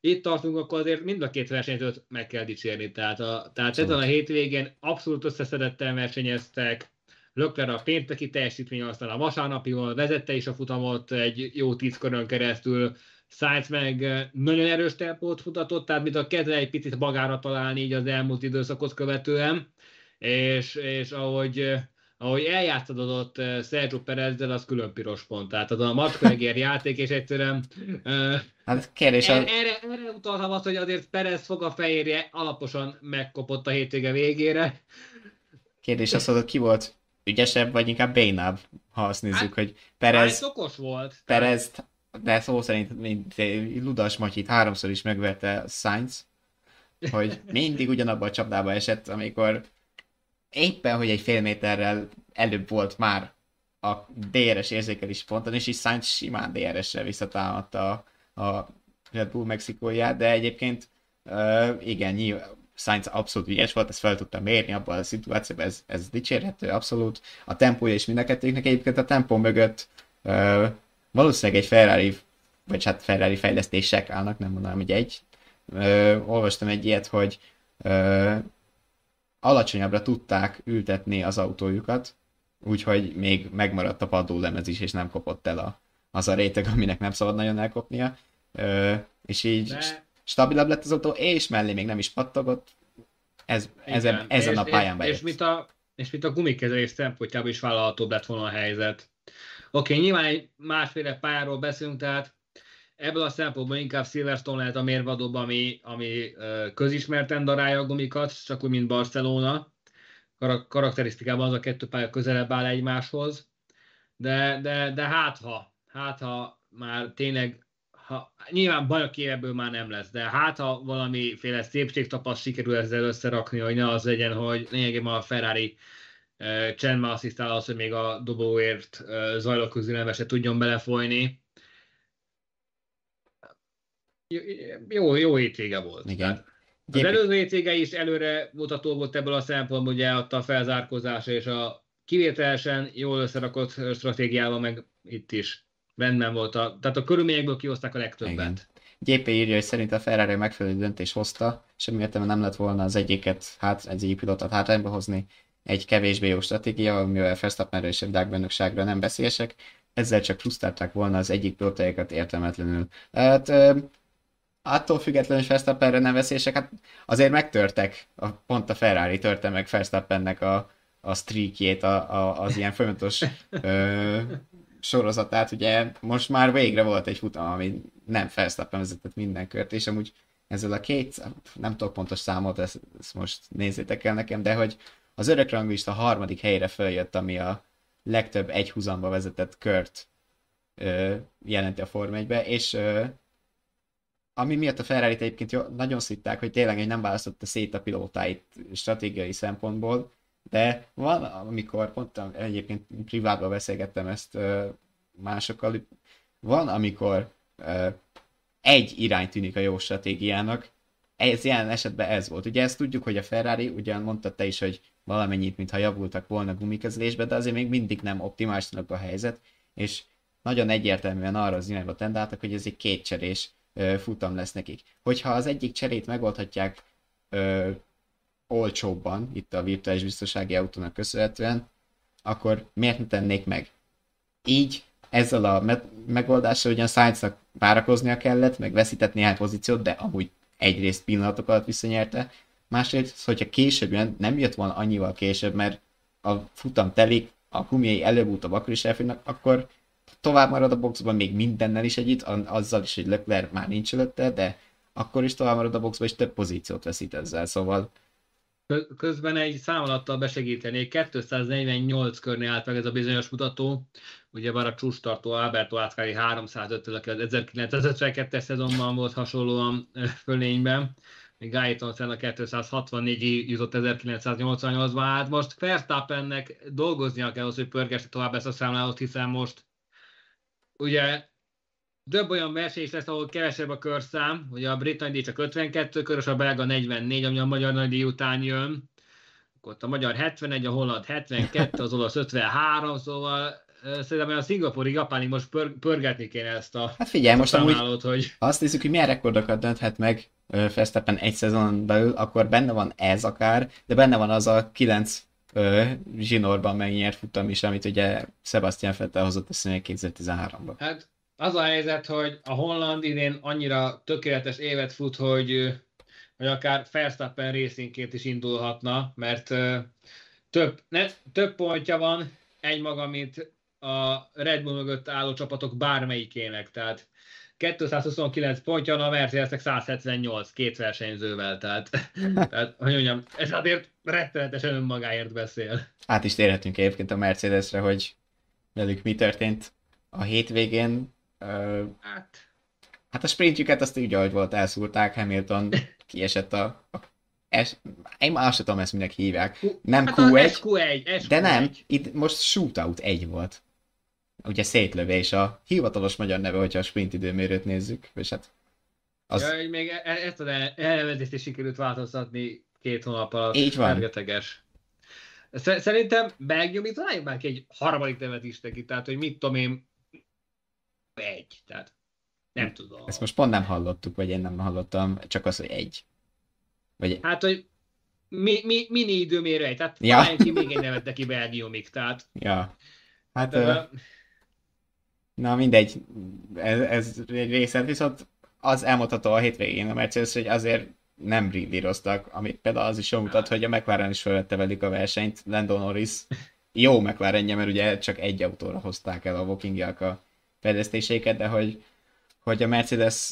itt tartunk, akkor azért mind a két versenyzőt meg kell dicsérni. Tehát, a, tehát ezen a hétvégén abszolút összeszedetten versenyeztek, Lökler a pénteki teljesítmény, aztán a vasárnapival vezette is a futamot egy jó tíz körön keresztül, Sainz meg nagyon erős tempót futatott, tehát mint a kezdve egy picit magára találni így az elmúlt időszakot követően, és, és ahogy ahogy eljátszod ott uh, Sergio Perezzel, az külön piros pont. Tehát az a macskaegér játék, és egyszerűen uh, hát kérdés erre, erre, erre utaltam azt, hogy azért Perez fog a fehérje alaposan megkopott a hétvége végére. Kérdés az, hogy ki volt ügyesebb, vagy inkább bénább, ha azt nézzük, hát, hogy Perez... Hát okos volt. Perez, de szó szerint mint Ludas Matyit háromszor is megverte Sainz, hogy mindig ugyanabba a csapdába esett, amikor éppen, hogy egy fél méterrel előbb volt már a DRS érzékelési ponton, és is Sainz simán DRS-re visszatámadta a, a Red Bull Mexikóját, de egyébként uh, igen, nyilván Sainz abszolút ügyes volt, ezt fel tudtam mérni abban a szituációban, ez, ez dicsérhető abszolút. A tempója is mind a kettőknek egyébként a tempó mögött uh, valószínűleg egy Ferrari, vagy hát Ferrari fejlesztések állnak, nem mondanám, hogy egy. Uh, olvastam egy ilyet, hogy uh, alacsonyabbra tudták ültetni az autójukat, úgyhogy még megmaradt a padlólemez is, és nem kopott el a, az a réteg, aminek nem szabad nagyon elkopnia. Ö, és így De... stabilabb lett az autó, és mellé még nem is pattogott. Ez, ezen, ezen és, a pályán bejött. És, mint a, és mint a gumikezelés szempontjából is vállalhatóbb lett volna a helyzet. Oké, okay, nyilván egy másféle pályáról beszélünk, tehát ebből a szempontból inkább Silverstone lehet a mérvadóbb, ami, ami közismerten darálja a gumikat, csak úgy, mint Barcelona. Kar- karakterisztikában az a kettő pálya közelebb áll egymáshoz. De, de, de hát ha, hát ha már tényleg ha, nyilván bajnoki ebből már nem lesz, de hát ha valamiféle szépségtapasz sikerül ezzel összerakni, hogy ne az legyen, hogy lényegében a Ferrari csendben asszisztál az, hogy még a dobóért zajló közülembe se tudjon belefolyni, jó, jó hétvége volt. Igen. Az előző hétvége is előre mutató volt ebből a szempontból, ugye ott a felzárkózása és a kivételesen jól összerakott stratégiával, meg itt is rendben volt. A, tehát a körülményekből kihozták a legtöbbet. Igen. GP írja, hogy szerint a Ferrari megfelelő döntés hozta, semmi értelme nem lett volna az egyiket, hát egy egyik pilotot hátrányba hozni, egy kevésbé jó stratégia, amivel Verstappenről és a világbajnokságra nem beszélesek, ezzel csak frusztrálták volna az egyik pilotájukat értelmetlenül. Hát attól függetlenül, hogy Verstappenre nem veszélyesek, hát azért megtörtek, a, pont a Ferrari törte meg Verstappennek a, a streakjét, a, a, az ilyen folyamatos ö, sorozatát, ugye most már végre volt egy futam, ami nem Verstappen vezetett minden kört, és amúgy ezzel a két, nem tudok pontos számot, ezt, ezt most nézzétek el nekem, de hogy az örök ranglista harmadik helyre följött, ami a legtöbb egyhuzamba vezetett kört ö, jelenti a Form 1 és ö, ami miatt a ferrari egyébként nagyon szitták, hogy tényleg hogy nem választotta szét a pilótáit stratégiai szempontból, de van, amikor pont egyébként privátban beszélgettem ezt másokkal, van, amikor egy irány tűnik a jó stratégiának, ez ilyen esetben ez volt. Ugye ezt tudjuk, hogy a Ferrari, ugyan mondta te is, hogy valamennyit, mintha javultak volna gumikezelésbe, de azért még mindig nem optimálisnak a helyzet, és nagyon egyértelműen arra az irányba tendáltak, hogy ez egy kétcserés futam lesz nekik. Hogyha az egyik cserét megoldhatják ö, olcsóbban, itt a virtuális biztonsági autónak köszönhetően, akkor miért ne tennék meg? Így ezzel a me- megoldással ugyan Sainznak várakoznia kellett, meg veszített néhány pozíciót, de amúgy egyrészt pillanatok alatt visszanyerte, másrészt, hogyha később nem jött volna annyival később, mert a futam telik, a gumiai előbb-utóbb akkor is elfogynak, akkor tovább marad a boxban még mindennel is együtt, azzal is, hogy Leclerc már nincs előtte, de akkor is tovább marad a boxban, és több pozíciót veszít ezzel, szóval. Közben egy számolattal besegítenék, 248 körnél állt meg ez a bizonyos mutató, ugye már a csústartó Alberto Ascari 305 aki az 1952-es szezonban volt hasonlóan fölényben, még Guyton Senna 264 jutott 1988-ban, hát most Verstappennek dolgoznia kell az, hogy pörgesse tovább ezt a számláot, hiszen most ugye több olyan verseny is lesz, ahol kevesebb a körszám, ugye a brit nagydíj csak 52 körös, a belga 44, ami a magyar nagydíj után jön, akkor ott a magyar 71, a holland 72, az olasz 53, szóval szerintem a szingapúri japáni most pör, pörgetni kéne ezt a Hát figyelj, most amúgy, hogy... azt nézzük, hogy milyen rekordokat dönthet meg Fesztepen egy szezon belül, akkor benne van ez akár, de benne van az a 9 zsinórban megnyert futam is, amit ugye Sebastian Vettel hozott a 2013-ban. Hát az a helyzet, hogy a Holland idén annyira tökéletes évet fut, hogy, hogy akár Verstappen részénként is indulhatna, mert több, ne, több pontja van egy maga, mint a Red Bull mögött álló csapatok bármelyikének, tehát 229 pontja a Mercedesnek 178 két versenyzővel, tehát, tehát hogy mondjam, ez azért rettenetesen önmagáért beszél. Át is térhetünk egyébként a Mercedesre, hogy velük mi történt a hétvégén. Uh, hát. hát a sprintjüket azt úgy, ahogy volt, elszúrták, Hamilton kiesett a, a es, én már azt tudom, ezt minek hívják. Nem hát Q1, SQ1, SQ1, de nem, itt most shootout egy volt ugye szétlövés a hivatalos magyar neve, hogyha a sprint időmérőt nézzük, és hát az... Ja, még e- e- ezt az elnevezést is sikerült változtatni két hónap alatt. Így van. Ergeteges. Szerintem Belgium itt találjuk már ki egy harmadik nevet is neki, tehát hogy mit tudom én, egy, tehát nem tudom. Ezt most pont nem hallottuk, vagy én nem hallottam, csak az, hogy egy. Vagy... Hát, hogy mi, mi, mini időmérő egy, tehát ja. ki még egy nevet neki Belgiumig, tehát... Ja. Hát... De, uh... Na mindegy, ez, ez egy részlet, viszont az elmondható a hétvégén a Mercedes, hogy azért nem brillíroztak, amit például az is jól mutat, hogy a McLaren is felvette velük a versenyt, Lando Norris jó mclaren mert ugye csak egy autóra hozták el a walking a fejlesztéseiket, de hogy, hogy a Mercedes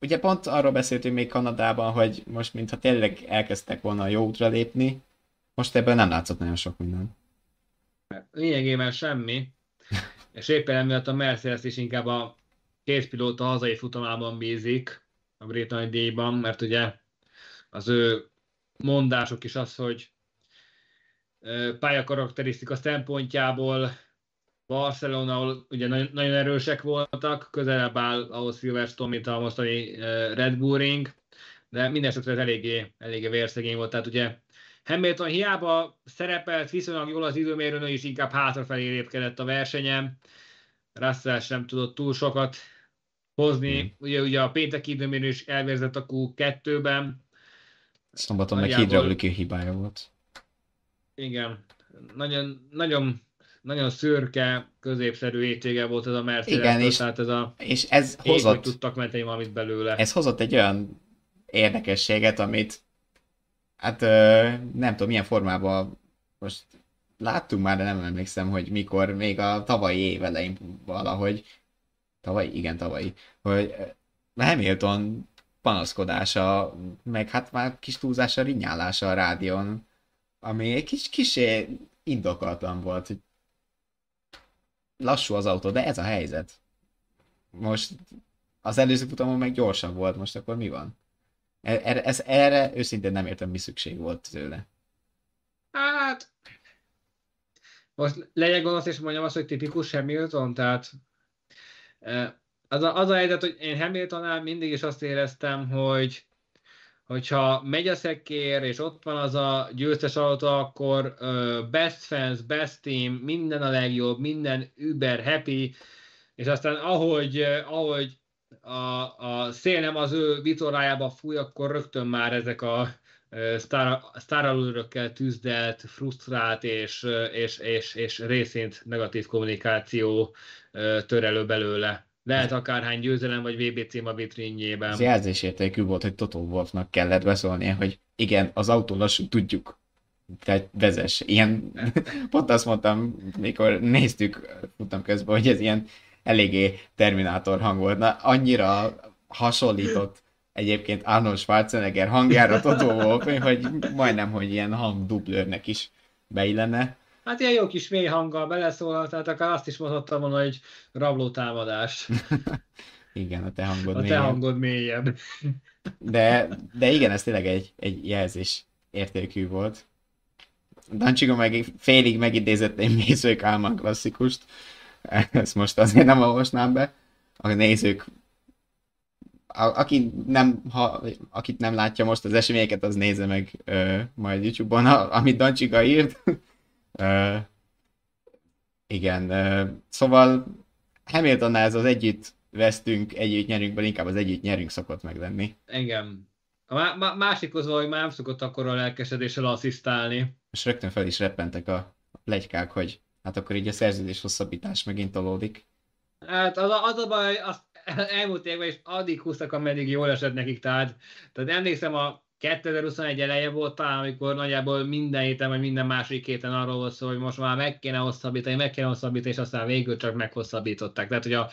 ugye pont arról beszéltünk még Kanadában, hogy most mintha tényleg elkezdtek volna jó útra lépni, most ebből nem látszott nagyon sok minden. Lényegében semmi és éppen emiatt a Mercedes is inkább a két pilóta hazai futamában bízik a brit díjban, mert ugye az ő mondások is az, hogy pályakarakterisztika szempontjából Barcelona, ugye nagyon erősek voltak, közelebb áll ahhoz Silverstone, mint a mostani Red Bull Ring, de minden esetre eléggé, eléggé vérszegény volt, tehát ugye Hamilton hiába szerepelt viszonylag jól az időmérőn, is inkább hátrafelé lépkedett a versenyen. Russell sem tudott túl sokat hozni. Mm. Ugye, ugye a pénteki időmérő is elvérzett a Q2-ben. Szombaton meg hidrauliki hibája volt. Igen. Nagyon, nagyon, nagyon szürke, középszerű étsége volt ez a Mercedes. Igen, és, tehát ez a és ez hozott, tudtak menteni valamit belőle. Ez hozott egy olyan érdekességet, amit Hát nem tudom, milyen formában most láttunk már, de nem emlékszem, hogy mikor, még a tavalyi év elején valahogy, tavalyi, igen, tavalyi, hogy Hamilton panaszkodása, meg hát már kis túlzása, rinyálása a rádión, ami egy kis, kisé indokoltan volt, hogy lassú az autó, de ez a helyzet. Most az előző futamon meg gyorsabb volt, most akkor mi van? Erre, ez, erre őszintén nem értem, mi szükség volt tőle. Hát, most legyek gonosz és mondjam azt, hogy tipikus Hamilton, tehát az a, az a helyzet, hogy én Hamiltonnál mindig is azt éreztem, hogy hogyha megy a szekér, és ott van az a győztes autó, akkor best fans, best team, minden a legjobb, minden über happy, és aztán ahogy, ahogy a, a szél nem az ő vitorlájába fúj, akkor rögtön már ezek a sztáralőrökkel tűzdelt, frusztrált és, és, és, és részint negatív kommunikáció törelő belőle. Lehet akárhány győzelem vagy VB cím vitrínjében. Az jelzésértékű volt, hogy Toto Wolfnak kellett beszólnia, hogy igen, az autó lassú, tudjuk. tehát vezess. Ilyen, pont azt mondtam, mikor néztük, futtam közben, hogy ez ilyen eléggé Terminátor hang volt. Na, annyira hasonlított egyébként Arnold Schwarzenegger hangjára Totó Wolf, hogy majdnem, hogy ilyen hangdublőrnek is beillene. Hát ilyen jó kis mély hanggal beleszólalt, tehát akár azt is mondhattam volna, hogy rabló támadás. igen, a te hangod A te mélyebb. hangod mélyebb. De, de igen, ez tényleg egy, egy jelzés értékű volt. Dancsigo meg félig megidézett egy Mészők Álman klasszikust. Ezt most azért nem olvasnám be. A nézők a, aki nem, ha, akit nem látja most az eseményeket, az nézze meg ö, majd YouTube-on, a, amit Dancsiga írt. ö, igen, ö, szóval Hamiltonnál ez az együtt vesztünk, együtt nyerünkből inkább az együtt nyerünk szokott meglenni. Engem. A má- má- másik az, hogy már nem szokott akkor a lelkesedéssel asszisztálni. És rögtön fel is reppentek a plegykák, hogy hát akkor így a szerződés hosszabbítás megint tolódik. Hát az a, az a baj, azt elmúlt évben is addig húztak, ameddig jól esett nekik, tehát, tehát emlékszem a 2021 eleje volt talán, amikor nagyjából minden héten, vagy minden másik héten arról volt szó, hogy most már meg kéne hosszabbítani, meg kéne hosszabbítani, és aztán végül csak meghosszabbították. Tehát, hogyha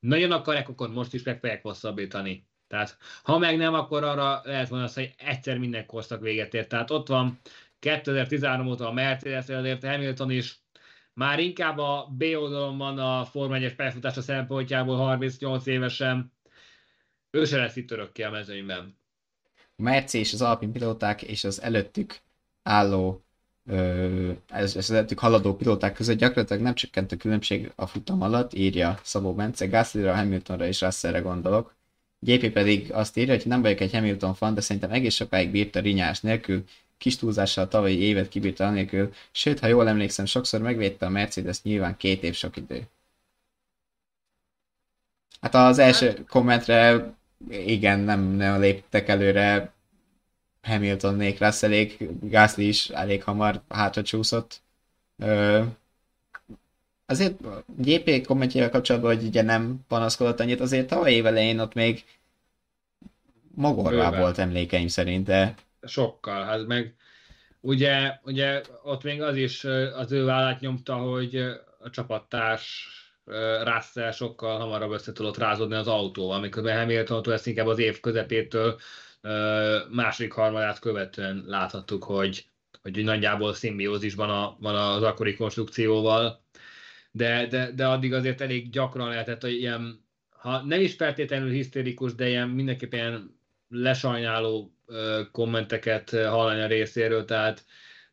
nagyon akarják, akkor most is meg fogják hosszabbítani. Tehát, ha meg nem, akkor arra lehet volna azt, hogy egyszer minden korszak véget ért. Tehát ott van 2013 óta a Mercedes, azért Hamilton is már inkább a B oldalon van a Forma 1-es pályafutása szempontjából 38 évesen. Ő se lesz itt örökké a mezőnyben. A Merci és az Alpin pilóták és az előttük álló ez, ez előttük haladó pilóták között gyakorlatilag nem csökkent a különbség a futam alatt, írja Szabó Bence, Gaslyra, Hamiltonra és Russellre gondolok. GP pedig azt írja, hogy nem vagyok egy Hamilton fan, de szerintem egész sokáig bírta rinyás nélkül, kis túlzással tavalyi évet kibírta anélkül, sőt, ha jól emlékszem, sokszor megvédte a Mercedes, nyilván két év sok idő. Hát az első hát... kommentre igen, nem, nem léptek előre Hamilton, nék Russellék, Gasly is elég hamar hátra csúszott. Ö, azért GP kommentjével kapcsolatban, hogy ugye nem panaszkodott annyit, azért tavaly év elején ott még mogorvá volt emlékeim szerint, de sokkal, hát meg ugye, ugye ott még az is az ő vállát nyomta, hogy a csapattárs Russell sokkal hamarabb össze tudott rázódni az autóval, amikor Hamilton ezt inkább az év közepétől második harmadát követően láthattuk, hogy, hogy nagyjából szimbiózisban a, van az akkori konstrukcióval, de, de, de addig azért elég gyakran lehetett, hogy ilyen, ha nem is feltétlenül hisztérikus, de ilyen mindenképpen lesajnáló kommenteket hallani a részéről, tehát,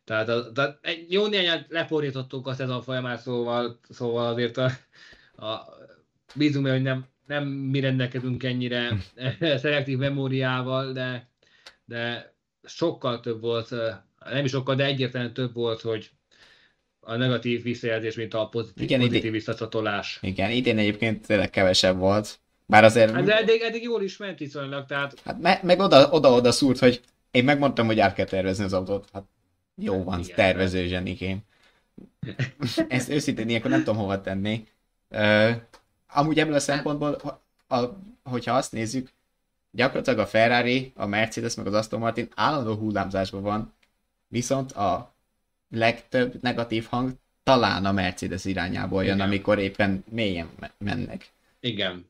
tehát, tehát egy jó néhányat lefordítottunk a szezon folyamán, szóval, szóval azért a, a, bízunk hogy nem, nem mi rendelkezünk ennyire szelektív memóriával, de, de sokkal több volt, nem is sokkal, de egyértelműen több volt, hogy a negatív visszajelzés, mint a pozitív, igen, pozitív idén, visszacsatolás. Igen, idén egyébként tényleg kevesebb volt. Bár azért... Hát de eddig, eddig jól is ment viszonylag, tehát... Hát me, meg oda-oda szúrt, hogy én megmondtam, hogy át kell tervezni az autót. Hát jó van, Igen, tervező zsenikém. Ezt őszintén ilyenkor nem tudom hova tenni. Uh, amúgy ebből a szempontból, a, a, hogyha azt nézzük, gyakorlatilag a Ferrari, a Mercedes meg az Aston Martin állandó hullámzásban van, viszont a legtöbb negatív hang talán a Mercedes irányából jön, Igen. amikor éppen mélyen mennek. Igen.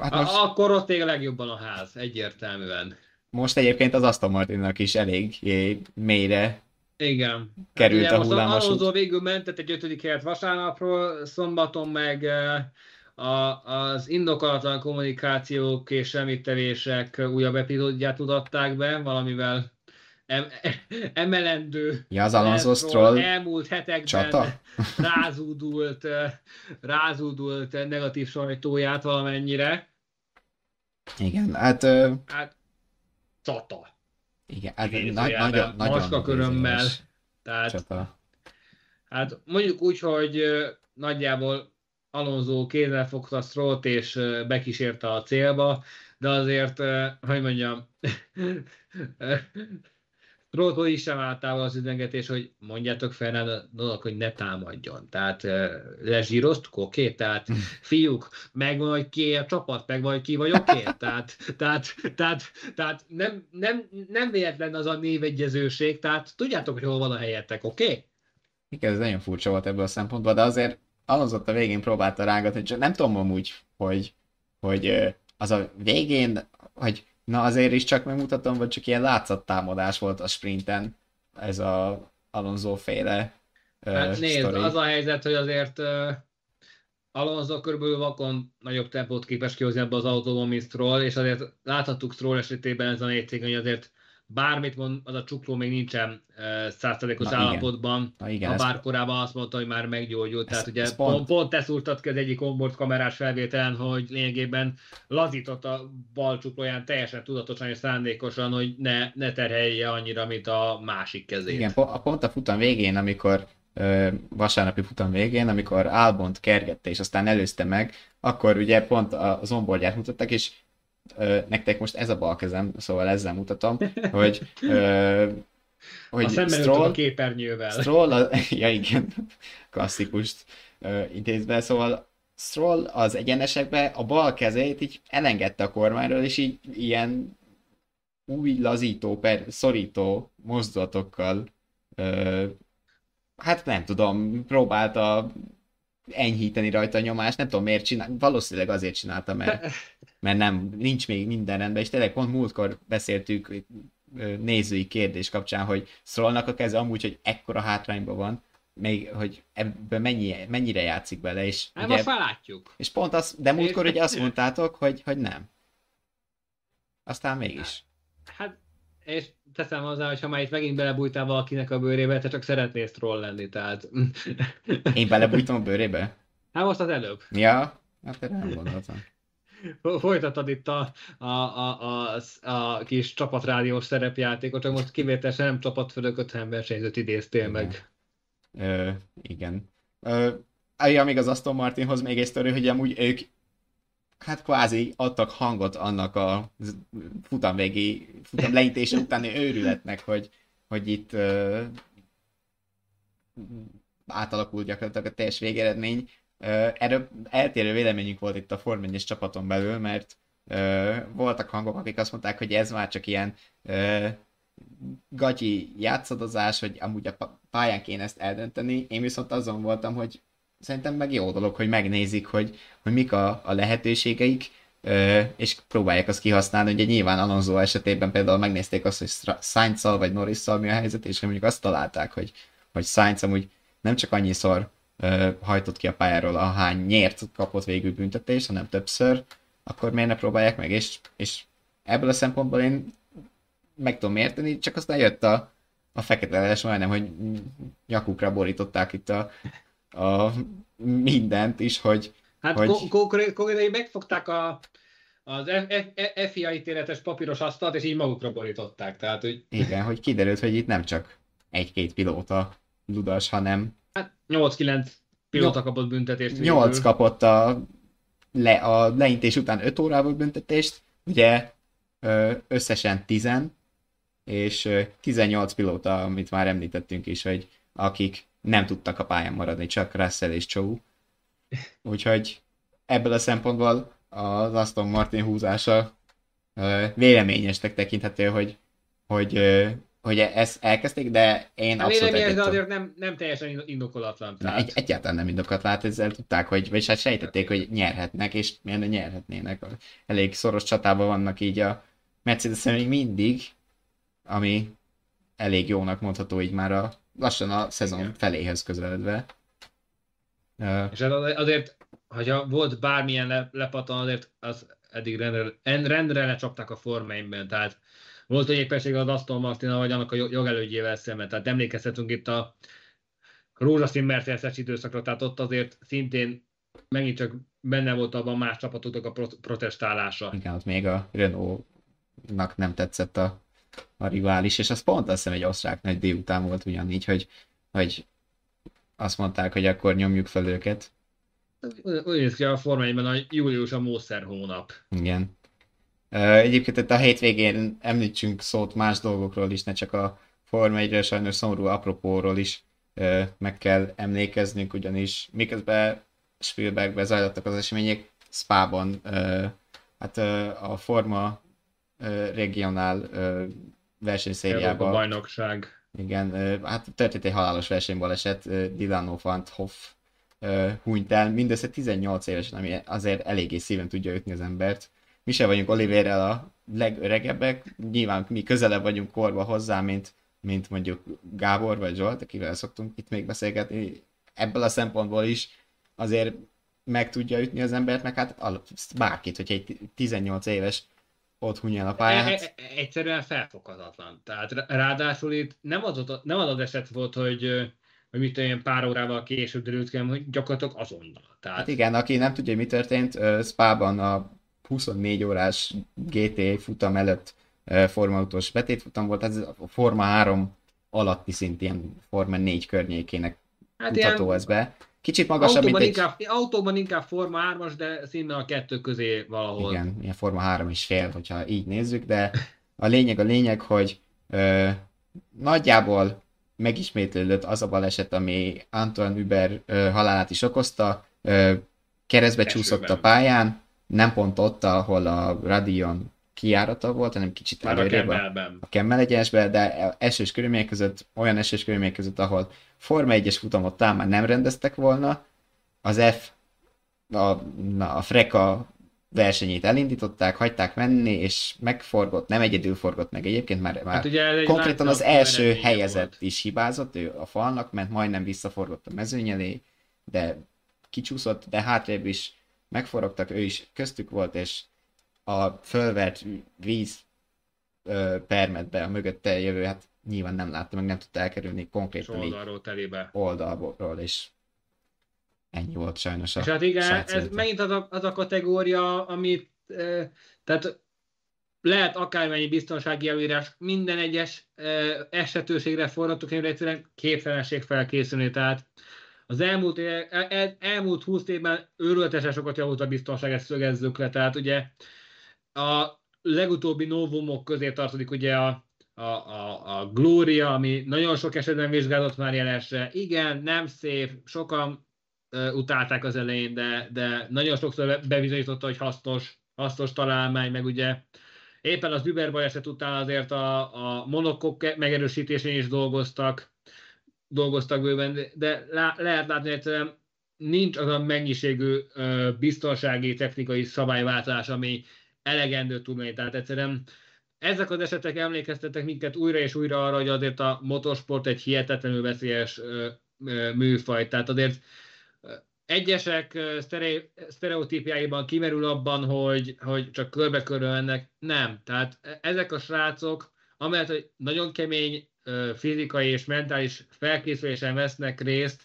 Hát most... Akkor ott még a legjobban a ház, egyértelműen. Most egyébként az Aston Martinnak is elég mélyre igen. Került hát a hullámos Alonso végül mentett egy ötödik helyet vasárnapról, szombaton meg a, az indokolatlan kommunikációk és említevések újabb epizódját tudatták be, valamivel em, emelendő. Ja, az Alonso Stroll elmúlt hetekben csata? rázúdult, rázúdult negatív sajtóját valamennyire. Igen, hát... Uh... Hát, csata. Igen, hát nagy, nagyon, nagyon körömmel. Tehát, csata. hát mondjuk úgy, hogy nagyjából Alonso kézzel fogta Strollt és bekísérte a célba, de azért, hogy mondjam, Trótól is sem állt az üzengetés, hogy mondjátok Fernandónak, hogy ne támadjon. Tehát lezsíroztuk, oké? Okay? Tehát fiúk, meg vagy ki a csapat, meg vagy ki vagy oké? Okay? Tehát, tehát, tehát, tehát nem, nem, nem véletlen az a névegyezőség, tehát tudjátok, hogy hol van a helyetek, oké? Okay? Igen, ez nagyon furcsa volt ebből a szempontból, de azért Alonso a végén próbálta rágatni, csak nem tudom amúgy, hogy, hogy az a végén, hogy na azért is csak megmutatom, vagy csak ilyen látszattámadás volt a sprinten, ez a Alonso féle Hát nézd, story. az a helyzet, hogy azért uh, Alonso körülbelül vakon nagyobb tempót képes kihozni ebbe az autóban, mint Stroll, és azért láthattuk Stroll esetében ez a négy cég, hogy azért bármit mond, az a csukló még nincsen százszerzékos állapotban. Na igen, ha bár korábban azt mondta, hogy már meggyógyult. Tehát ugye ez pont, pont ezt úrtad ki az egyik onboard kamerás felvételen, hogy lényegében lazított a bal csuklóján teljesen tudatosan és szándékosan, hogy ne, ne terhelje annyira, mint a másik kezét. Igen, pont a futam végén, amikor vasárnapi futam végén, amikor Albont kergette, és aztán előzte meg, akkor ugye pont az onboardját mutattak, és nektek most ez a bal kezem, szóval ezzel mutatom, hogy hogy a Stroll, a képernyővel. Stroll, a, ja igen, klasszikust intézve, szóval Stroll az egyenesekbe a bal kezét így elengedte a kormányról, és így ilyen új lazító, per, szorító mozdulatokkal ö, hát nem tudom, próbálta enyhíteni rajta a nyomást, nem tudom miért csinál, valószínűleg azért csinálta, mert, mert nem, nincs még minden rendben, és tényleg pont múltkor beszéltük nézői kérdés kapcsán, hogy szólnak a keze amúgy, hogy ekkora hátrányban van, még, hogy ebben mennyi, mennyire játszik bele, és hát ugye, most látjuk. És pont az, de múltkor ugye azt mondtátok, hogy, hogy nem. Aztán mégis. Hát, és teszem hozzá, hogy ha már itt megint belebújtál valakinek a bőrébe, te csak szeretnél troll lenni, tehát... Én belebújtam a bőrébe? Hát most az előbb. Ja, hát erre nem gondoltam. Folytatod itt a, a, a, a, a kis csapatrádiós szerepjátékot, csak most kivételesen nem csapatfölököt, hanem versenyzőt idéztél igen. meg. Ö, igen. Ö, ja, még az Aston Martinhoz még egy sztori, hogy amúgy ők hát kvázi adtak hangot annak a futamvégi, futam leintése utáni őrületnek, hogy, hogy itt uh, átalakult gyakorlatilag a teljes végeredmény. Uh, erről eltérő véleményünk volt itt a Form csapaton belül, mert uh, voltak hangok, akik azt mondták, hogy ez már csak ilyen uh, gagyi játszadozás, hogy amúgy a pályán kéne ezt eldönteni. Én viszont azon voltam, hogy szerintem meg jó dolog, hogy megnézik, hogy, hogy mik a, a lehetőségeik, és próbálják azt kihasználni. Ugye nyilván Alonso esetében például megnézték azt, hogy sainz vagy norris mi a helyzet, és mondjuk azt találták, hogy, hogy Sainz amúgy nem csak annyiszor hajtott ki a pályáról, ahány nyert kapott végül büntetést, hanem többször, akkor miért ne próbálják meg, és, és ebből a szempontból én meg tudom érteni, csak aztán jött a, a fekete leves, majdnem, hogy nyakukra borították itt a, a mindent is, hogy... Hát hogy... konkrétan megfogták a, az FIA ítéletes papíros asztalt, és így magukra borították. Tehát, hogy... Igen, hogy kiderült, hogy itt nem csak egy-két pilóta ludas, hanem... Hát 8-9 pilóta kapott büntetést. 8 kapott a, le, a leintés után 5 órával büntetést, ugye összesen 10, és 18 pilóta, amit már említettünk is, hogy akik nem tudtak a pályán maradni, csak Russell és Chow. Úgyhogy ebből a szempontból az Aston Martin húzása véleményesnek tekinthető, hogy, hogy, hogy ezt elkezdték, de én a abszolút Véleményes, de azért nem, nem teljesen indokolatlan. Tehát... Egy, egyáltalán nem indokolatlan, ezzel tudták, hogy, vagy hát sejtették, hogy nyerhetnek, és milyen nyerhetnének. Elég szoros csatában vannak így a Mercedes még mindig, ami elég jónak mondható így már a lassan a szezon Igen. feléhez közeledve. Uh, és hát azért, hogyha volt bármilyen le, lepatan, azért az eddig rendre, rendre lecsapták a formáimben, tehát volt egy éppenség az Aston Martin, vagy annak a jogelődjével szemben, tehát emlékezhetünk itt a rózsaszín Mercedes időszakra, tehát ott azért szintén megint csak benne volt abban más csapatoknak a protestálása. Igen, ott még a Renault-nak nem tetszett a a rivális, és az pont azt hiszem egy osztrák nagy délután volt ugyanígy, hogy, hogy azt mondták, hogy akkor nyomjuk fel őket. Úgy néz ki a formájában a július a mószer hónap. Igen. Egyébként itt a hétvégén említsünk szót más dolgokról is, ne csak a Forma 1 sajnos szomorú apropóról is meg kell emlékeznünk, ugyanis miközben Spielbergbe zajlottak az események, Spa-ban ö, hát a Forma regionál versenyszériában. A bajnokság. Igen, hát történt egy halálos versenybaleset, Dilano van Hoff hunyt el, mindössze 18 évesen, ami azért eléggé szíven tudja ütni az embert. Mi sem vagyunk Oliverrel a legöregebbek, nyilván mi közelebb vagyunk korba hozzá, mint, mint mondjuk Gábor vagy Zsolt, akivel szoktunk itt még beszélgetni. Ebből a szempontból is azért meg tudja ütni az embert, meg hát bárkit, hogy egy 18 éves ott hunja el a. E- e- e- egyszerűen felfoghatatlan. Tehát ráadásul itt nem az, nem az, az eset volt, hogy hogy mit tudom, pár órával később derült ki, hogy gyakorlatilag azonnal. Tehát... Hát igen, aki nem tudja, mi történt, Spa-ban a 24 órás GT futam előtt formautós betétfutam volt, ez a Forma 3 alatti szint, ilyen Forma 4 környékének hát mutató ilyen... ez be. Kicsit magasabb, autóban mint inkább, egy... Autóban inkább Forma 3-as, de szinte a kettő közé valahol. Igen, ilyen Forma 3 is fél, hogyha így nézzük, de a lényeg a lényeg, hogy ö, nagyjából megismétlődött az a baleset, ami Antoine Uber ö, halálát is okozta, ö, keresztbe csúszott a pályán, nem pont ott, ahol a Radion kiárata volt, hanem kicsit Már előrébb a, a Kemmel egyesbe, de esős körülmények között, olyan esős körülmények között, ahol Forma 1-es futamot talán már nem rendeztek volna, az F, a, na, a Freka versenyét elindították, hagyták menni, és megforgott, nem egyedül forgott meg egyébként, már, már hát ugye konkrétan az első helyezett volt. is hibázott, ő a falnak ment, majdnem visszaforgott a mezőny elé, de kicsúszott, de hátrébb is megforogtak, ő is köztük volt, és a fölvert víz ö, permetbe a mögötte jövő, hát nyilván nem látta, meg nem tudta elkerülni konkrétan oldalról telébe. Oldalról, és ennyi volt sajnos a És hát igen, ez megint az a, az a kategória, amit e, tehát lehet akármennyi biztonsági előírás, minden egyes e, esetőségre forgatókönyvre egyszerűen képtelenség felkészülni, tehát az elmúlt, el, el, elmúlt 20 évben őrületesen sokat javult a biztonság, ezt szögezzük le. Tehát ugye a legutóbbi novumok közé tartozik ugye a, a, a, a Gloria, ami nagyon sok esetben vizsgálott már jelesre. Igen, nem szép, sokan uh, utálták az elején, de, de nagyon sokszor bebizonyította, hogy hasznos, hasznos találmány, meg ugye éppen az Uber baleset után azért a, a monokok megerősítésén is dolgoztak, dolgoztak bőven, de lá, lehet látni, hogy nincs az a mennyiségű biztonsági, technikai szabályváltás, ami elegendő tudni. Tehát egyszerűen ezek az esetek emlékeztetek minket újra és újra arra, hogy azért a motorsport egy hihetetlenül veszélyes műfaj. Tehát azért egyesek sztereotípiáiban kimerül abban, hogy, hogy csak körbe-körbe mennek. Nem. Tehát e, ezek a srácok, amellett, hogy nagyon kemény fizikai és mentális felkészülésen vesznek részt,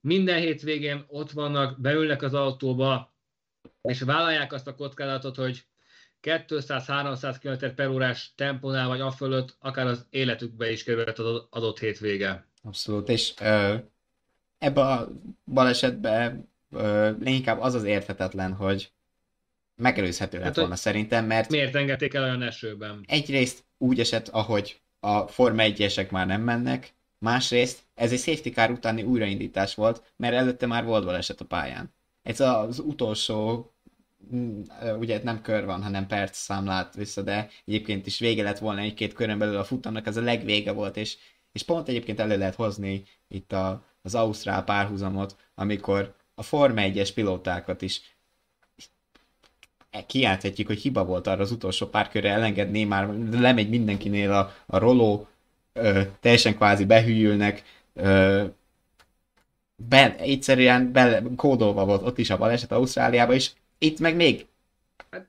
minden hétvégén ott vannak, beülnek az autóba, és vállalják azt a kockázatot, hogy 200-300 km per órás tempónál vagy afölött akár az életükbe is kerülhet az adott hétvége. Abszolút, és ö, ebbe a balesetbe ö, leginkább az az érthetetlen, hogy megelőzhető lett hát, volna szerintem, mert... Miért engedték el olyan esőben? Egyrészt úgy esett, ahogy a Forma 1 már nem mennek, másrészt ez egy safety car utáni újraindítás volt, mert előtte már volt baleset a pályán. Ez az utolsó, ugye nem kör van, hanem perc számlát vissza, de egyébként is vége lett volna egy-két körön belül a futamnak, ez a legvége volt, és, és pont egyébként elő lehet hozni itt a, az Ausztrál párhuzamot, amikor a Forma 1-es pilótákat is kijelenthetjük, hogy hiba volt arra az utolsó pár körre elengedni, már lemegy mindenkinél a, a roló, ö, teljesen kvázi behűlnek, ö, be, egyszerűen be, kódolva volt ott is a baleset Ausztráliában, és itt meg még Hát,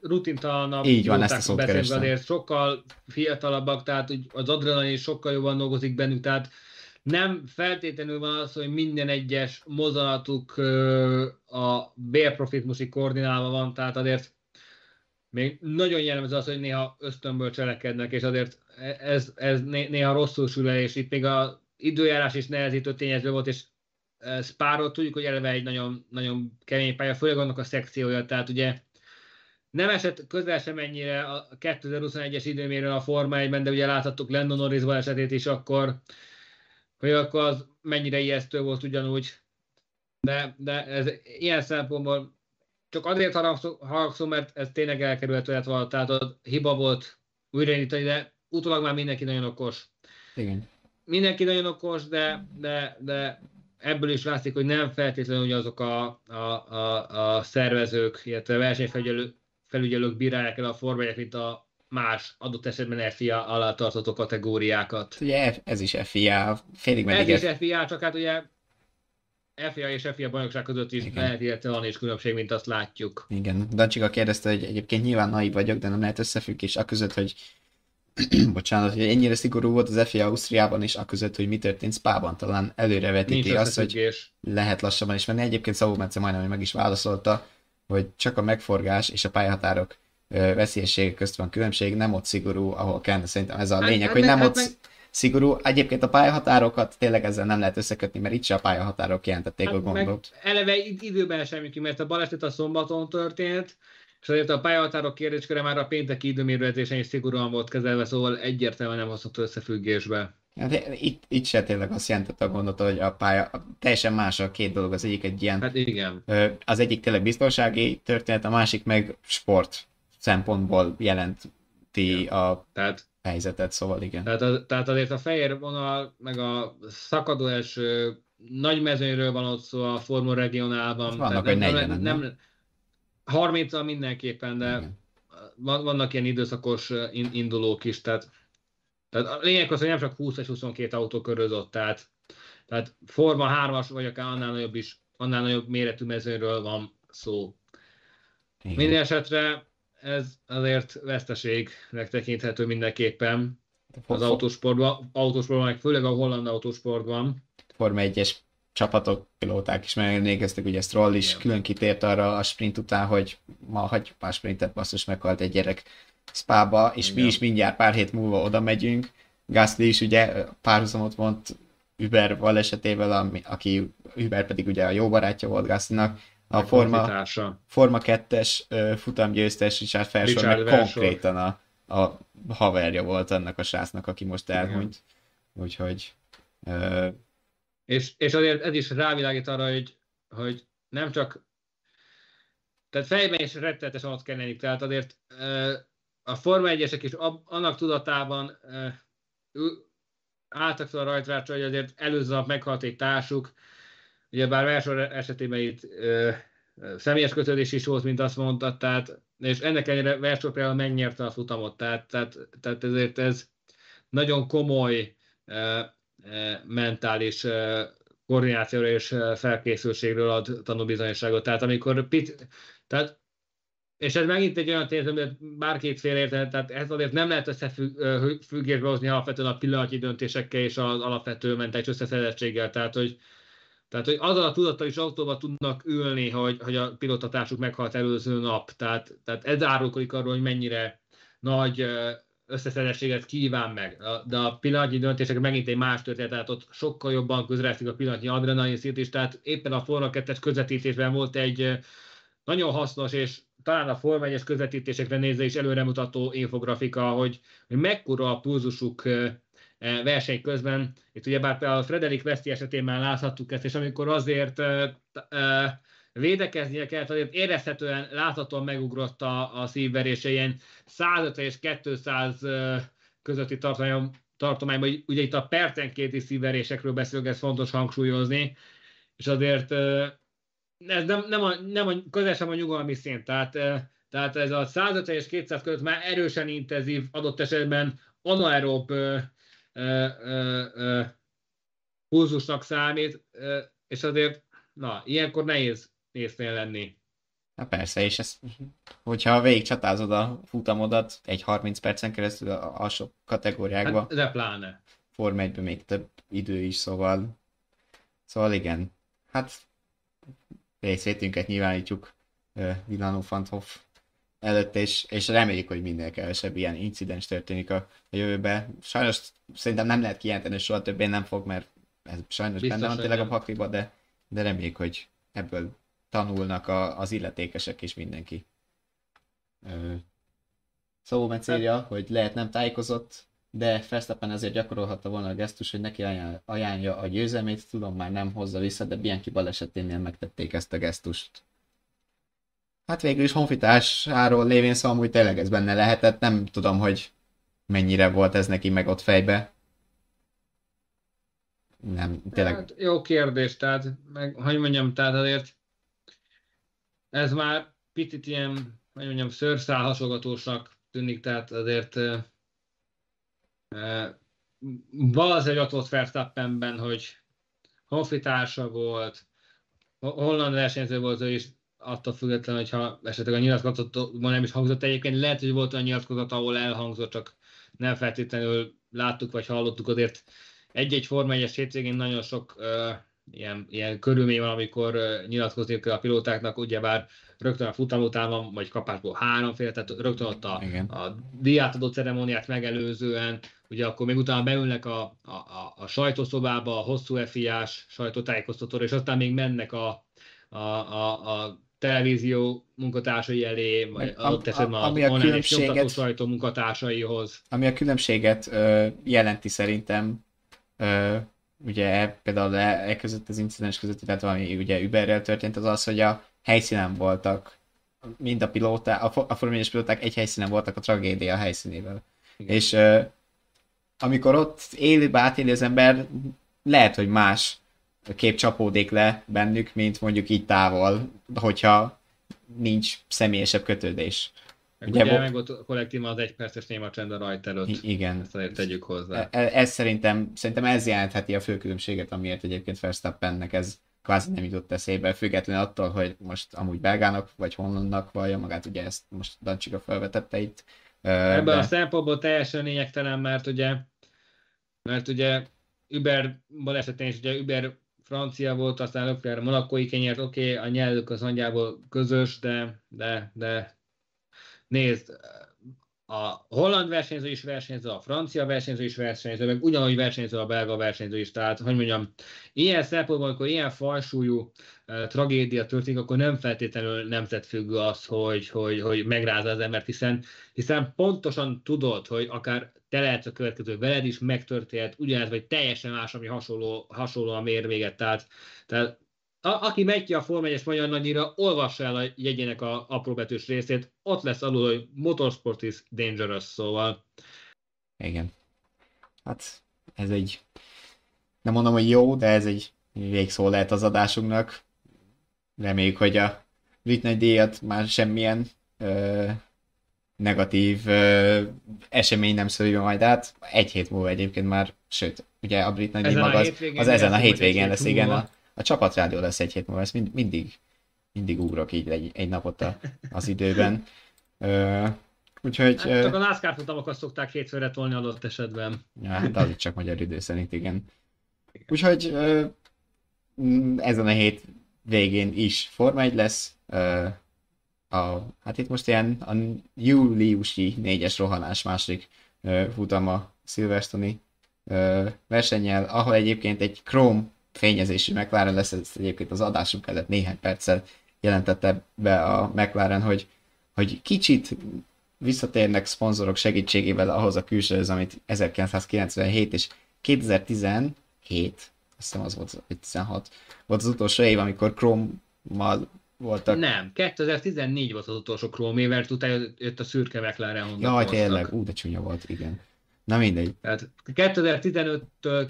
rutintalanabb így van, ezt a szót azért sokkal fiatalabbak, tehát az adrenalin sokkal jobban dolgozik bennük, tehát nem feltétlenül van az, hogy minden egyes mozdulatuk a bérprofitmusi koordinálva van, tehát azért még nagyon jellemző az, hogy néha ösztönből cselekednek, és azért ez, ez néha rosszul sül el, és itt még a időjárás is nehezítő tényező volt, és Spárot tudjuk, hogy eleve egy nagyon, nagyon kemény pálya, főleg annak a szekciója, tehát ugye nem esett közel sem ennyire a 2021-es időméről a Forma 1-ben, de ugye láthattuk Lando Norris esetét is akkor, hogy akkor az mennyire ijesztő volt ugyanúgy. De, de ez ilyen szempontból csak azért haragszom, mert ez tényleg elkerülhető lett volna, tehát ott hiba volt újraindítani, de utólag már mindenki nagyon okos. Igen. Mindenki nagyon okos, de, de, de ebből is látszik, hogy nem feltétlenül azok a, a, a, a szervezők, illetve versenyfelügyelők felügyelők bírálják el a formáját, mint a más adott esetben FIA alá tartozó kategóriákat. Ugye ez is FIA, félig meddig. Ez is FIA, csak hát ugye FIA és FIA bajnokság között is Igen. lehet illetve van is különbség, mint azt látjuk. Igen, Dancsika kérdezte, hogy egyébként nyilván naiv vagyok, de nem lehet összefüggés a között, hogy bocsánat, hogy ennyire szigorú volt az FIA Ausztriában, és a között, hogy mi történt Spában, talán előrevetíti azt, hogy lehet lassabban is menni. Egyébként Szabó Mence majdnem, meg is válaszolta, hogy csak a megforgás és a pályahatárok veszélyessége közt van különbség, nem ott szigorú, ahol kellene. Szerintem ez a hát, lényeg, hát, hogy nem hát, ott meg... szigorú. Egyébként a pályahatárokat tényleg ezzel nem lehet összekötni, mert itt se a pályahatárok jelentették hát, a gondot. Eleve időben semmi, mert a baleset a szombaton történt, és azért a pályahatárok kérdésköre már a pénteki időmérőzésen is szigorúan volt kezelve, szóval egyértelműen nem hozható összefüggésbe. Hát itt, itt se tényleg azt jelentette a gondot, hogy a pálya teljesen más a két dolog. Az egyik egy ilyen... Hát igen. Az egyik tényleg biztonsági történet, a másik meg sport szempontból jelenti igen. a tehát, helyzetet, szóval igen. Tehát, az, tehát azért a fehér vonal, meg a szakadó első nagy mezőnyről van ott szó a Formula regionálban. Vannak, hogy nem, nem, nem, 30 mindenképpen, de igen. vannak ilyen időszakos indulók is, tehát tehát a lényeg az, hogy nem csak 20 és 22 autó körözött, tehát, tehát Forma 3-as, vagy akár annál nagyobb is, annál nagyobb méretű mezőről van szó. Igen. Minden esetre ez azért veszteségnek tekinthető mindenképpen az autósportban, autósportban, meg főleg a holland autósportban. Forma 1-es csapatok, pilóták is megnéztek, ugye Stroll is Igen. külön kitért arra a sprint után, hogy ma hagy a sprintet, basszus meghalt egy gyerek Spába, és Igen. mi is mindjárt pár hét múlva oda megyünk. Gasly is ugye párhuzamot vont Uber balesetével, ami, aki Uber pedig ugye a jó barátja volt Gaslynak. A Forma, Forma 2-es futamgyőztes Richard Felsor, meg konkrétan a, a haverja volt annak a srácnak, aki most elhunyt. Úgyhogy... És, és azért ez is rávilágít arra, hogy, hogy nem csak tehát fejben is rettenetesen ott kell tehát azért a Forma 1-esek is annak tudatában álltak fel a rajtrácsra, hogy azért előző nap meghalt egy társuk, ugye bár versor esetében itt ö, személyes kötődés is volt, mint azt mondta, tehát, és ennek ellenére versor például megnyerte a futamot, tehát, tehát, tehát ezért ez nagyon komoly mentális ö, koordinációra és felkészültségről ad tanúbizonyosságot. Tehát amikor pit, tehát és ez megint egy olyan tényező, hogy bárkét fél értene, tehát ez azért nem lehet összefüggésbe hozni alapvetően a pillanatnyi döntésekkel és az alapvető mentális összeszedettséggel. Tehát, hogy, tehát, hogy azzal a tudattal is autóba tudnak ülni, hogy, hogy a pilotatásuk meghalt előző nap. Tehát, tehát ez árulkodik arról, hogy mennyire nagy összeszedettséget kíván meg. De a pillanatnyi döntések megint egy más történet, tehát ott sokkal jobban közreeszik a pillanatnyi adrenalin szint is, tehát éppen a Forma 2 közvetítésben volt egy nagyon hasznos és talán a Forma 1 közvetítésekre nézve is előremutató infografika, hogy, hogy mekkora a pulzusuk e, verseny közben. Itt ugye bár a Frederik Veszti esetén már láthattuk ezt, és amikor azért védekeznie kellett, azért érezhetően, láthatóan megugrott a, a szívverése, ilyen 150 és 200 közötti tartomány, tartományban, ugye itt a percenkéti szívverésekről beszélünk, ez fontos hangsúlyozni, és azért ez nem, nem, a, nem a, közel sem a nyugalmi szint, tehát, tehát ez a 150 és 200 között már erősen intenzív, adott esetben anaerob pulzusnak számít, és azért, na, ilyenkor nehéz néznél lenni. Na persze, és ez, hogyha végig csatázod a futamodat egy 30 percen keresztül a alsó kategóriákba. Hát, de pláne. Form 1 még több idő is, szóval, szóval igen. Hát részvétünket nyilvánítjuk Milano Fanthoff előtt, és, és reméljük, hogy minél kevesebb ilyen incidens történik a, a jövőben. Sajnos szerintem nem lehet kijelenteni, hogy soha többé nem fog, mert ez sajnos Biztos, benne van tényleg a pakliba, de, de reméljük, hogy ebből tanulnak a, az illetékesek és mindenki. Szóval írja, hogy lehet nem tájékozott, de Verstappen ezért gyakorolhatta volna a gesztus, hogy neki ajánlja a győzelmét, tudom már nem hozza vissza, de Bianchi baleseténél megtették ezt a gesztust. Hát végül is honfitársáról lévén szó amúgy tényleg ez benne lehetett, nem tudom, hogy mennyire volt ez neki meg ott fejbe. Nem, tényleg. Hát, jó kérdés, tehát, meg, hogy mondjam, tehát azért ez már picit ilyen, hogy mondjam, szőrszál hasogatósnak tűnik, tehát azért uh, uh, valószínűleg ott volt Verstappenben, hogy honfitársa volt, holland versenyző volt ő is, attól függetlenül, hogyha esetleg a nyilatkozatban nem is hangzott egyébként, lehet, hogy volt olyan nyilatkozat, ahol elhangzott, csak nem feltétlenül láttuk vagy hallottuk, azért egy-egy Forma 1-es hétvégén nagyon sok uh, ilyen, ilyen körülmény van, amikor nyilatkozni kell a pilótáknak, ugyebár rögtön a futam után van, vagy kapásból háromféle, tehát rögtön ott a, a diátadó ceremóniát megelőzően, ugye akkor még utána beülnek a, a, a, a sajtószobába, a hosszú FIás sajtótájékoztatóra, és aztán még mennek a, a, a, a televízió munkatársai elé, vagy a, adott esetben ami a különbséget, sajtó munkatársaihoz. Ami a különbséget ö, jelenti szerintem, ö, ugye például e, e között az incidens között, tehát valami ugye Uberrel történt, az az, hogy a helyszínen voltak, mind a pilóták, a, a formányos pilóták egy helyszínen voltak a tragédia helyszínével. Igen. És ö, amikor ott élőbe átéli az ember, lehet, hogy más kép csapódik le bennük, mint mondjuk így távol, hogyha nincs személyesebb kötődés. Meg ugye, ugye meg ott kollektívan az egy perces néma csend a rajt előtt. Igen. Ezt azért tegyük hozzá. Ez, ez szerintem, szerintem ez jelentheti a fő különbséget, amiért egyébként Verstappennek ez kvázi nem jutott eszébe, függetlenül attól, hogy most amúgy belgának, vagy honnan vallja magát, ugye ezt most Dancsika felvetette itt. Ebben de... a szempontból teljesen lényegtelen, mert ugye mert ugye Uber balesetén is ugye Uber francia volt, aztán Leclerc monakói kenyért, oké, okay, a nyelvük az nagyjából közös, de, de, de nézd, a holland versenyző is versenyző, a francia versenyző is versenyző, meg ugyanúgy versenyző a belga versenyző is. Tehát, hogy mondjam, ilyen szempontból, amikor ilyen falsúlyú uh, tragédia történik, akkor nem feltétlenül nemzetfüggő az, hogy, hogy, hogy megrázza az embert, hiszen, hiszen pontosan tudod, hogy akár te lehetsz a következő, veled is megtörténhet ugyanez, vagy teljesen más, ami hasonló, hasonlóan mér véget. Tehát, tehát a, aki megy ki a Form 1 magyar nagyira, olvassa el a jegyének a apróbetűs részét, ott lesz alul, hogy Motorsport is dangerous, szóval. Igen. Hát ez egy, nem mondom, hogy jó, de ez egy végszó lehet az adásunknak. Reméljük, hogy a brit nagy díjat már semmilyen ö, negatív ö, esemény nem szólja majd át. Egy hét múlva egyébként már, sőt, ugye a brit nagy maga az, az ezen a hétvégén lesz, igen, a, a csapatrádió lesz egy hét múlva, ezt mind, mindig, mindig ugrok így egy, egy napot a, az időben. Ö, úgyhogy... Hát, csak a NASCAR futamokat szokták hétfőre tolni adott esetben. Ja, hát az csak magyar idő szerint, igen. Úgyhogy ö, mm, ezen a hét végén is Forma 1 lesz. Ö, a, hát itt most ilyen a júliusi négyes rohanás másik ö, futama Silverstone versennyel, ahol egyébként egy Chrome fényezésű McLaren lesz, ez egyébként az adásunk előtt néhány perccel jelentette be a McLaren, hogy, hogy kicsit visszatérnek szponzorok segítségével ahhoz a külsőhöz, amit 1997 és 2017, azt hiszem az volt, vagy 16, volt az utolsó év, amikor Chrome-mal voltak. Nem, 2014 volt az utolsó Chrome év, mert utána jött a szürke McLaren Honda. Jaj, tényleg, ú, de csúnya volt, igen. Na mindegy. Tehát 2015-től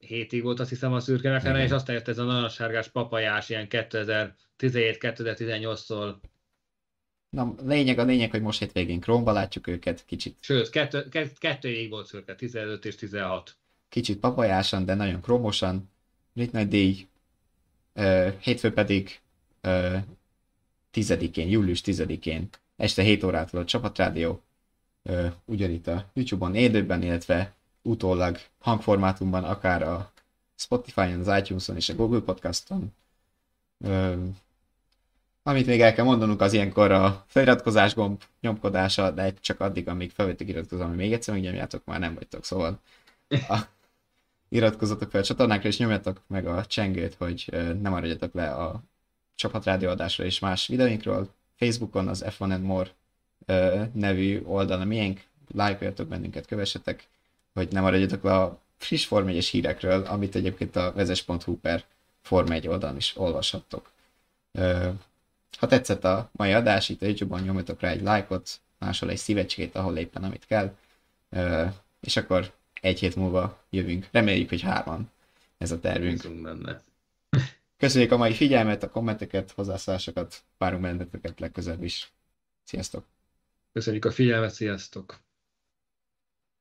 2017-ig volt azt hiszem a szürke McLaren, és aztán jött ez a narancssárgás papajás ilyen 2017-2018-tól. Na, lényeg a lényeg, hogy most hétvégén Krónba látjuk őket kicsit. Sőt, kettő, kettő évig volt szürke, 15 és 16. Kicsit papajásan, de nagyon kromosan. Brit nagy díj. Hétfő pedig uh, 10-én, július 10-én, este 7 órától a csapatrádió ugyanitt a YouTube-on élőben, illetve utólag hangformátumban, akár a Spotify-on, az iTunes-on és a Google Podcast-on. Amit még el kell mondanunk, az ilyenkor a feliratkozás gomb nyomkodása, de csak addig, amíg felvettük iratkozom, még egyszer megnyomjátok, már nem vagytok, szóval a, iratkozzatok fel a csatornákra, és nyomjatok meg a csengőt, hogy ne maradjatok le a csapatrádió adásra és más videóinkról. Facebookon az F1 and More nevű oldal a miénk, lájkoljatok bennünket, kövessetek, hogy nem maradjatok le a friss Form 1 hírekről, amit egyébként a vezes.hu per Form 1 oldalon is olvashattok. Ha tetszett a mai adás, itt a YouTube-on nyomjatok rá egy lájkot, máshol egy szívecskét, ahol éppen amit kell, és akkor egy hét múlva jövünk. Reméljük, hogy hárman ez a tervünk. benne. Köszönjük a mai figyelmet, a kommenteket, hozzászólásokat, várunk benneteket legközelebb is. Sziasztok! Köszönjük a figyelmet, sziasztok!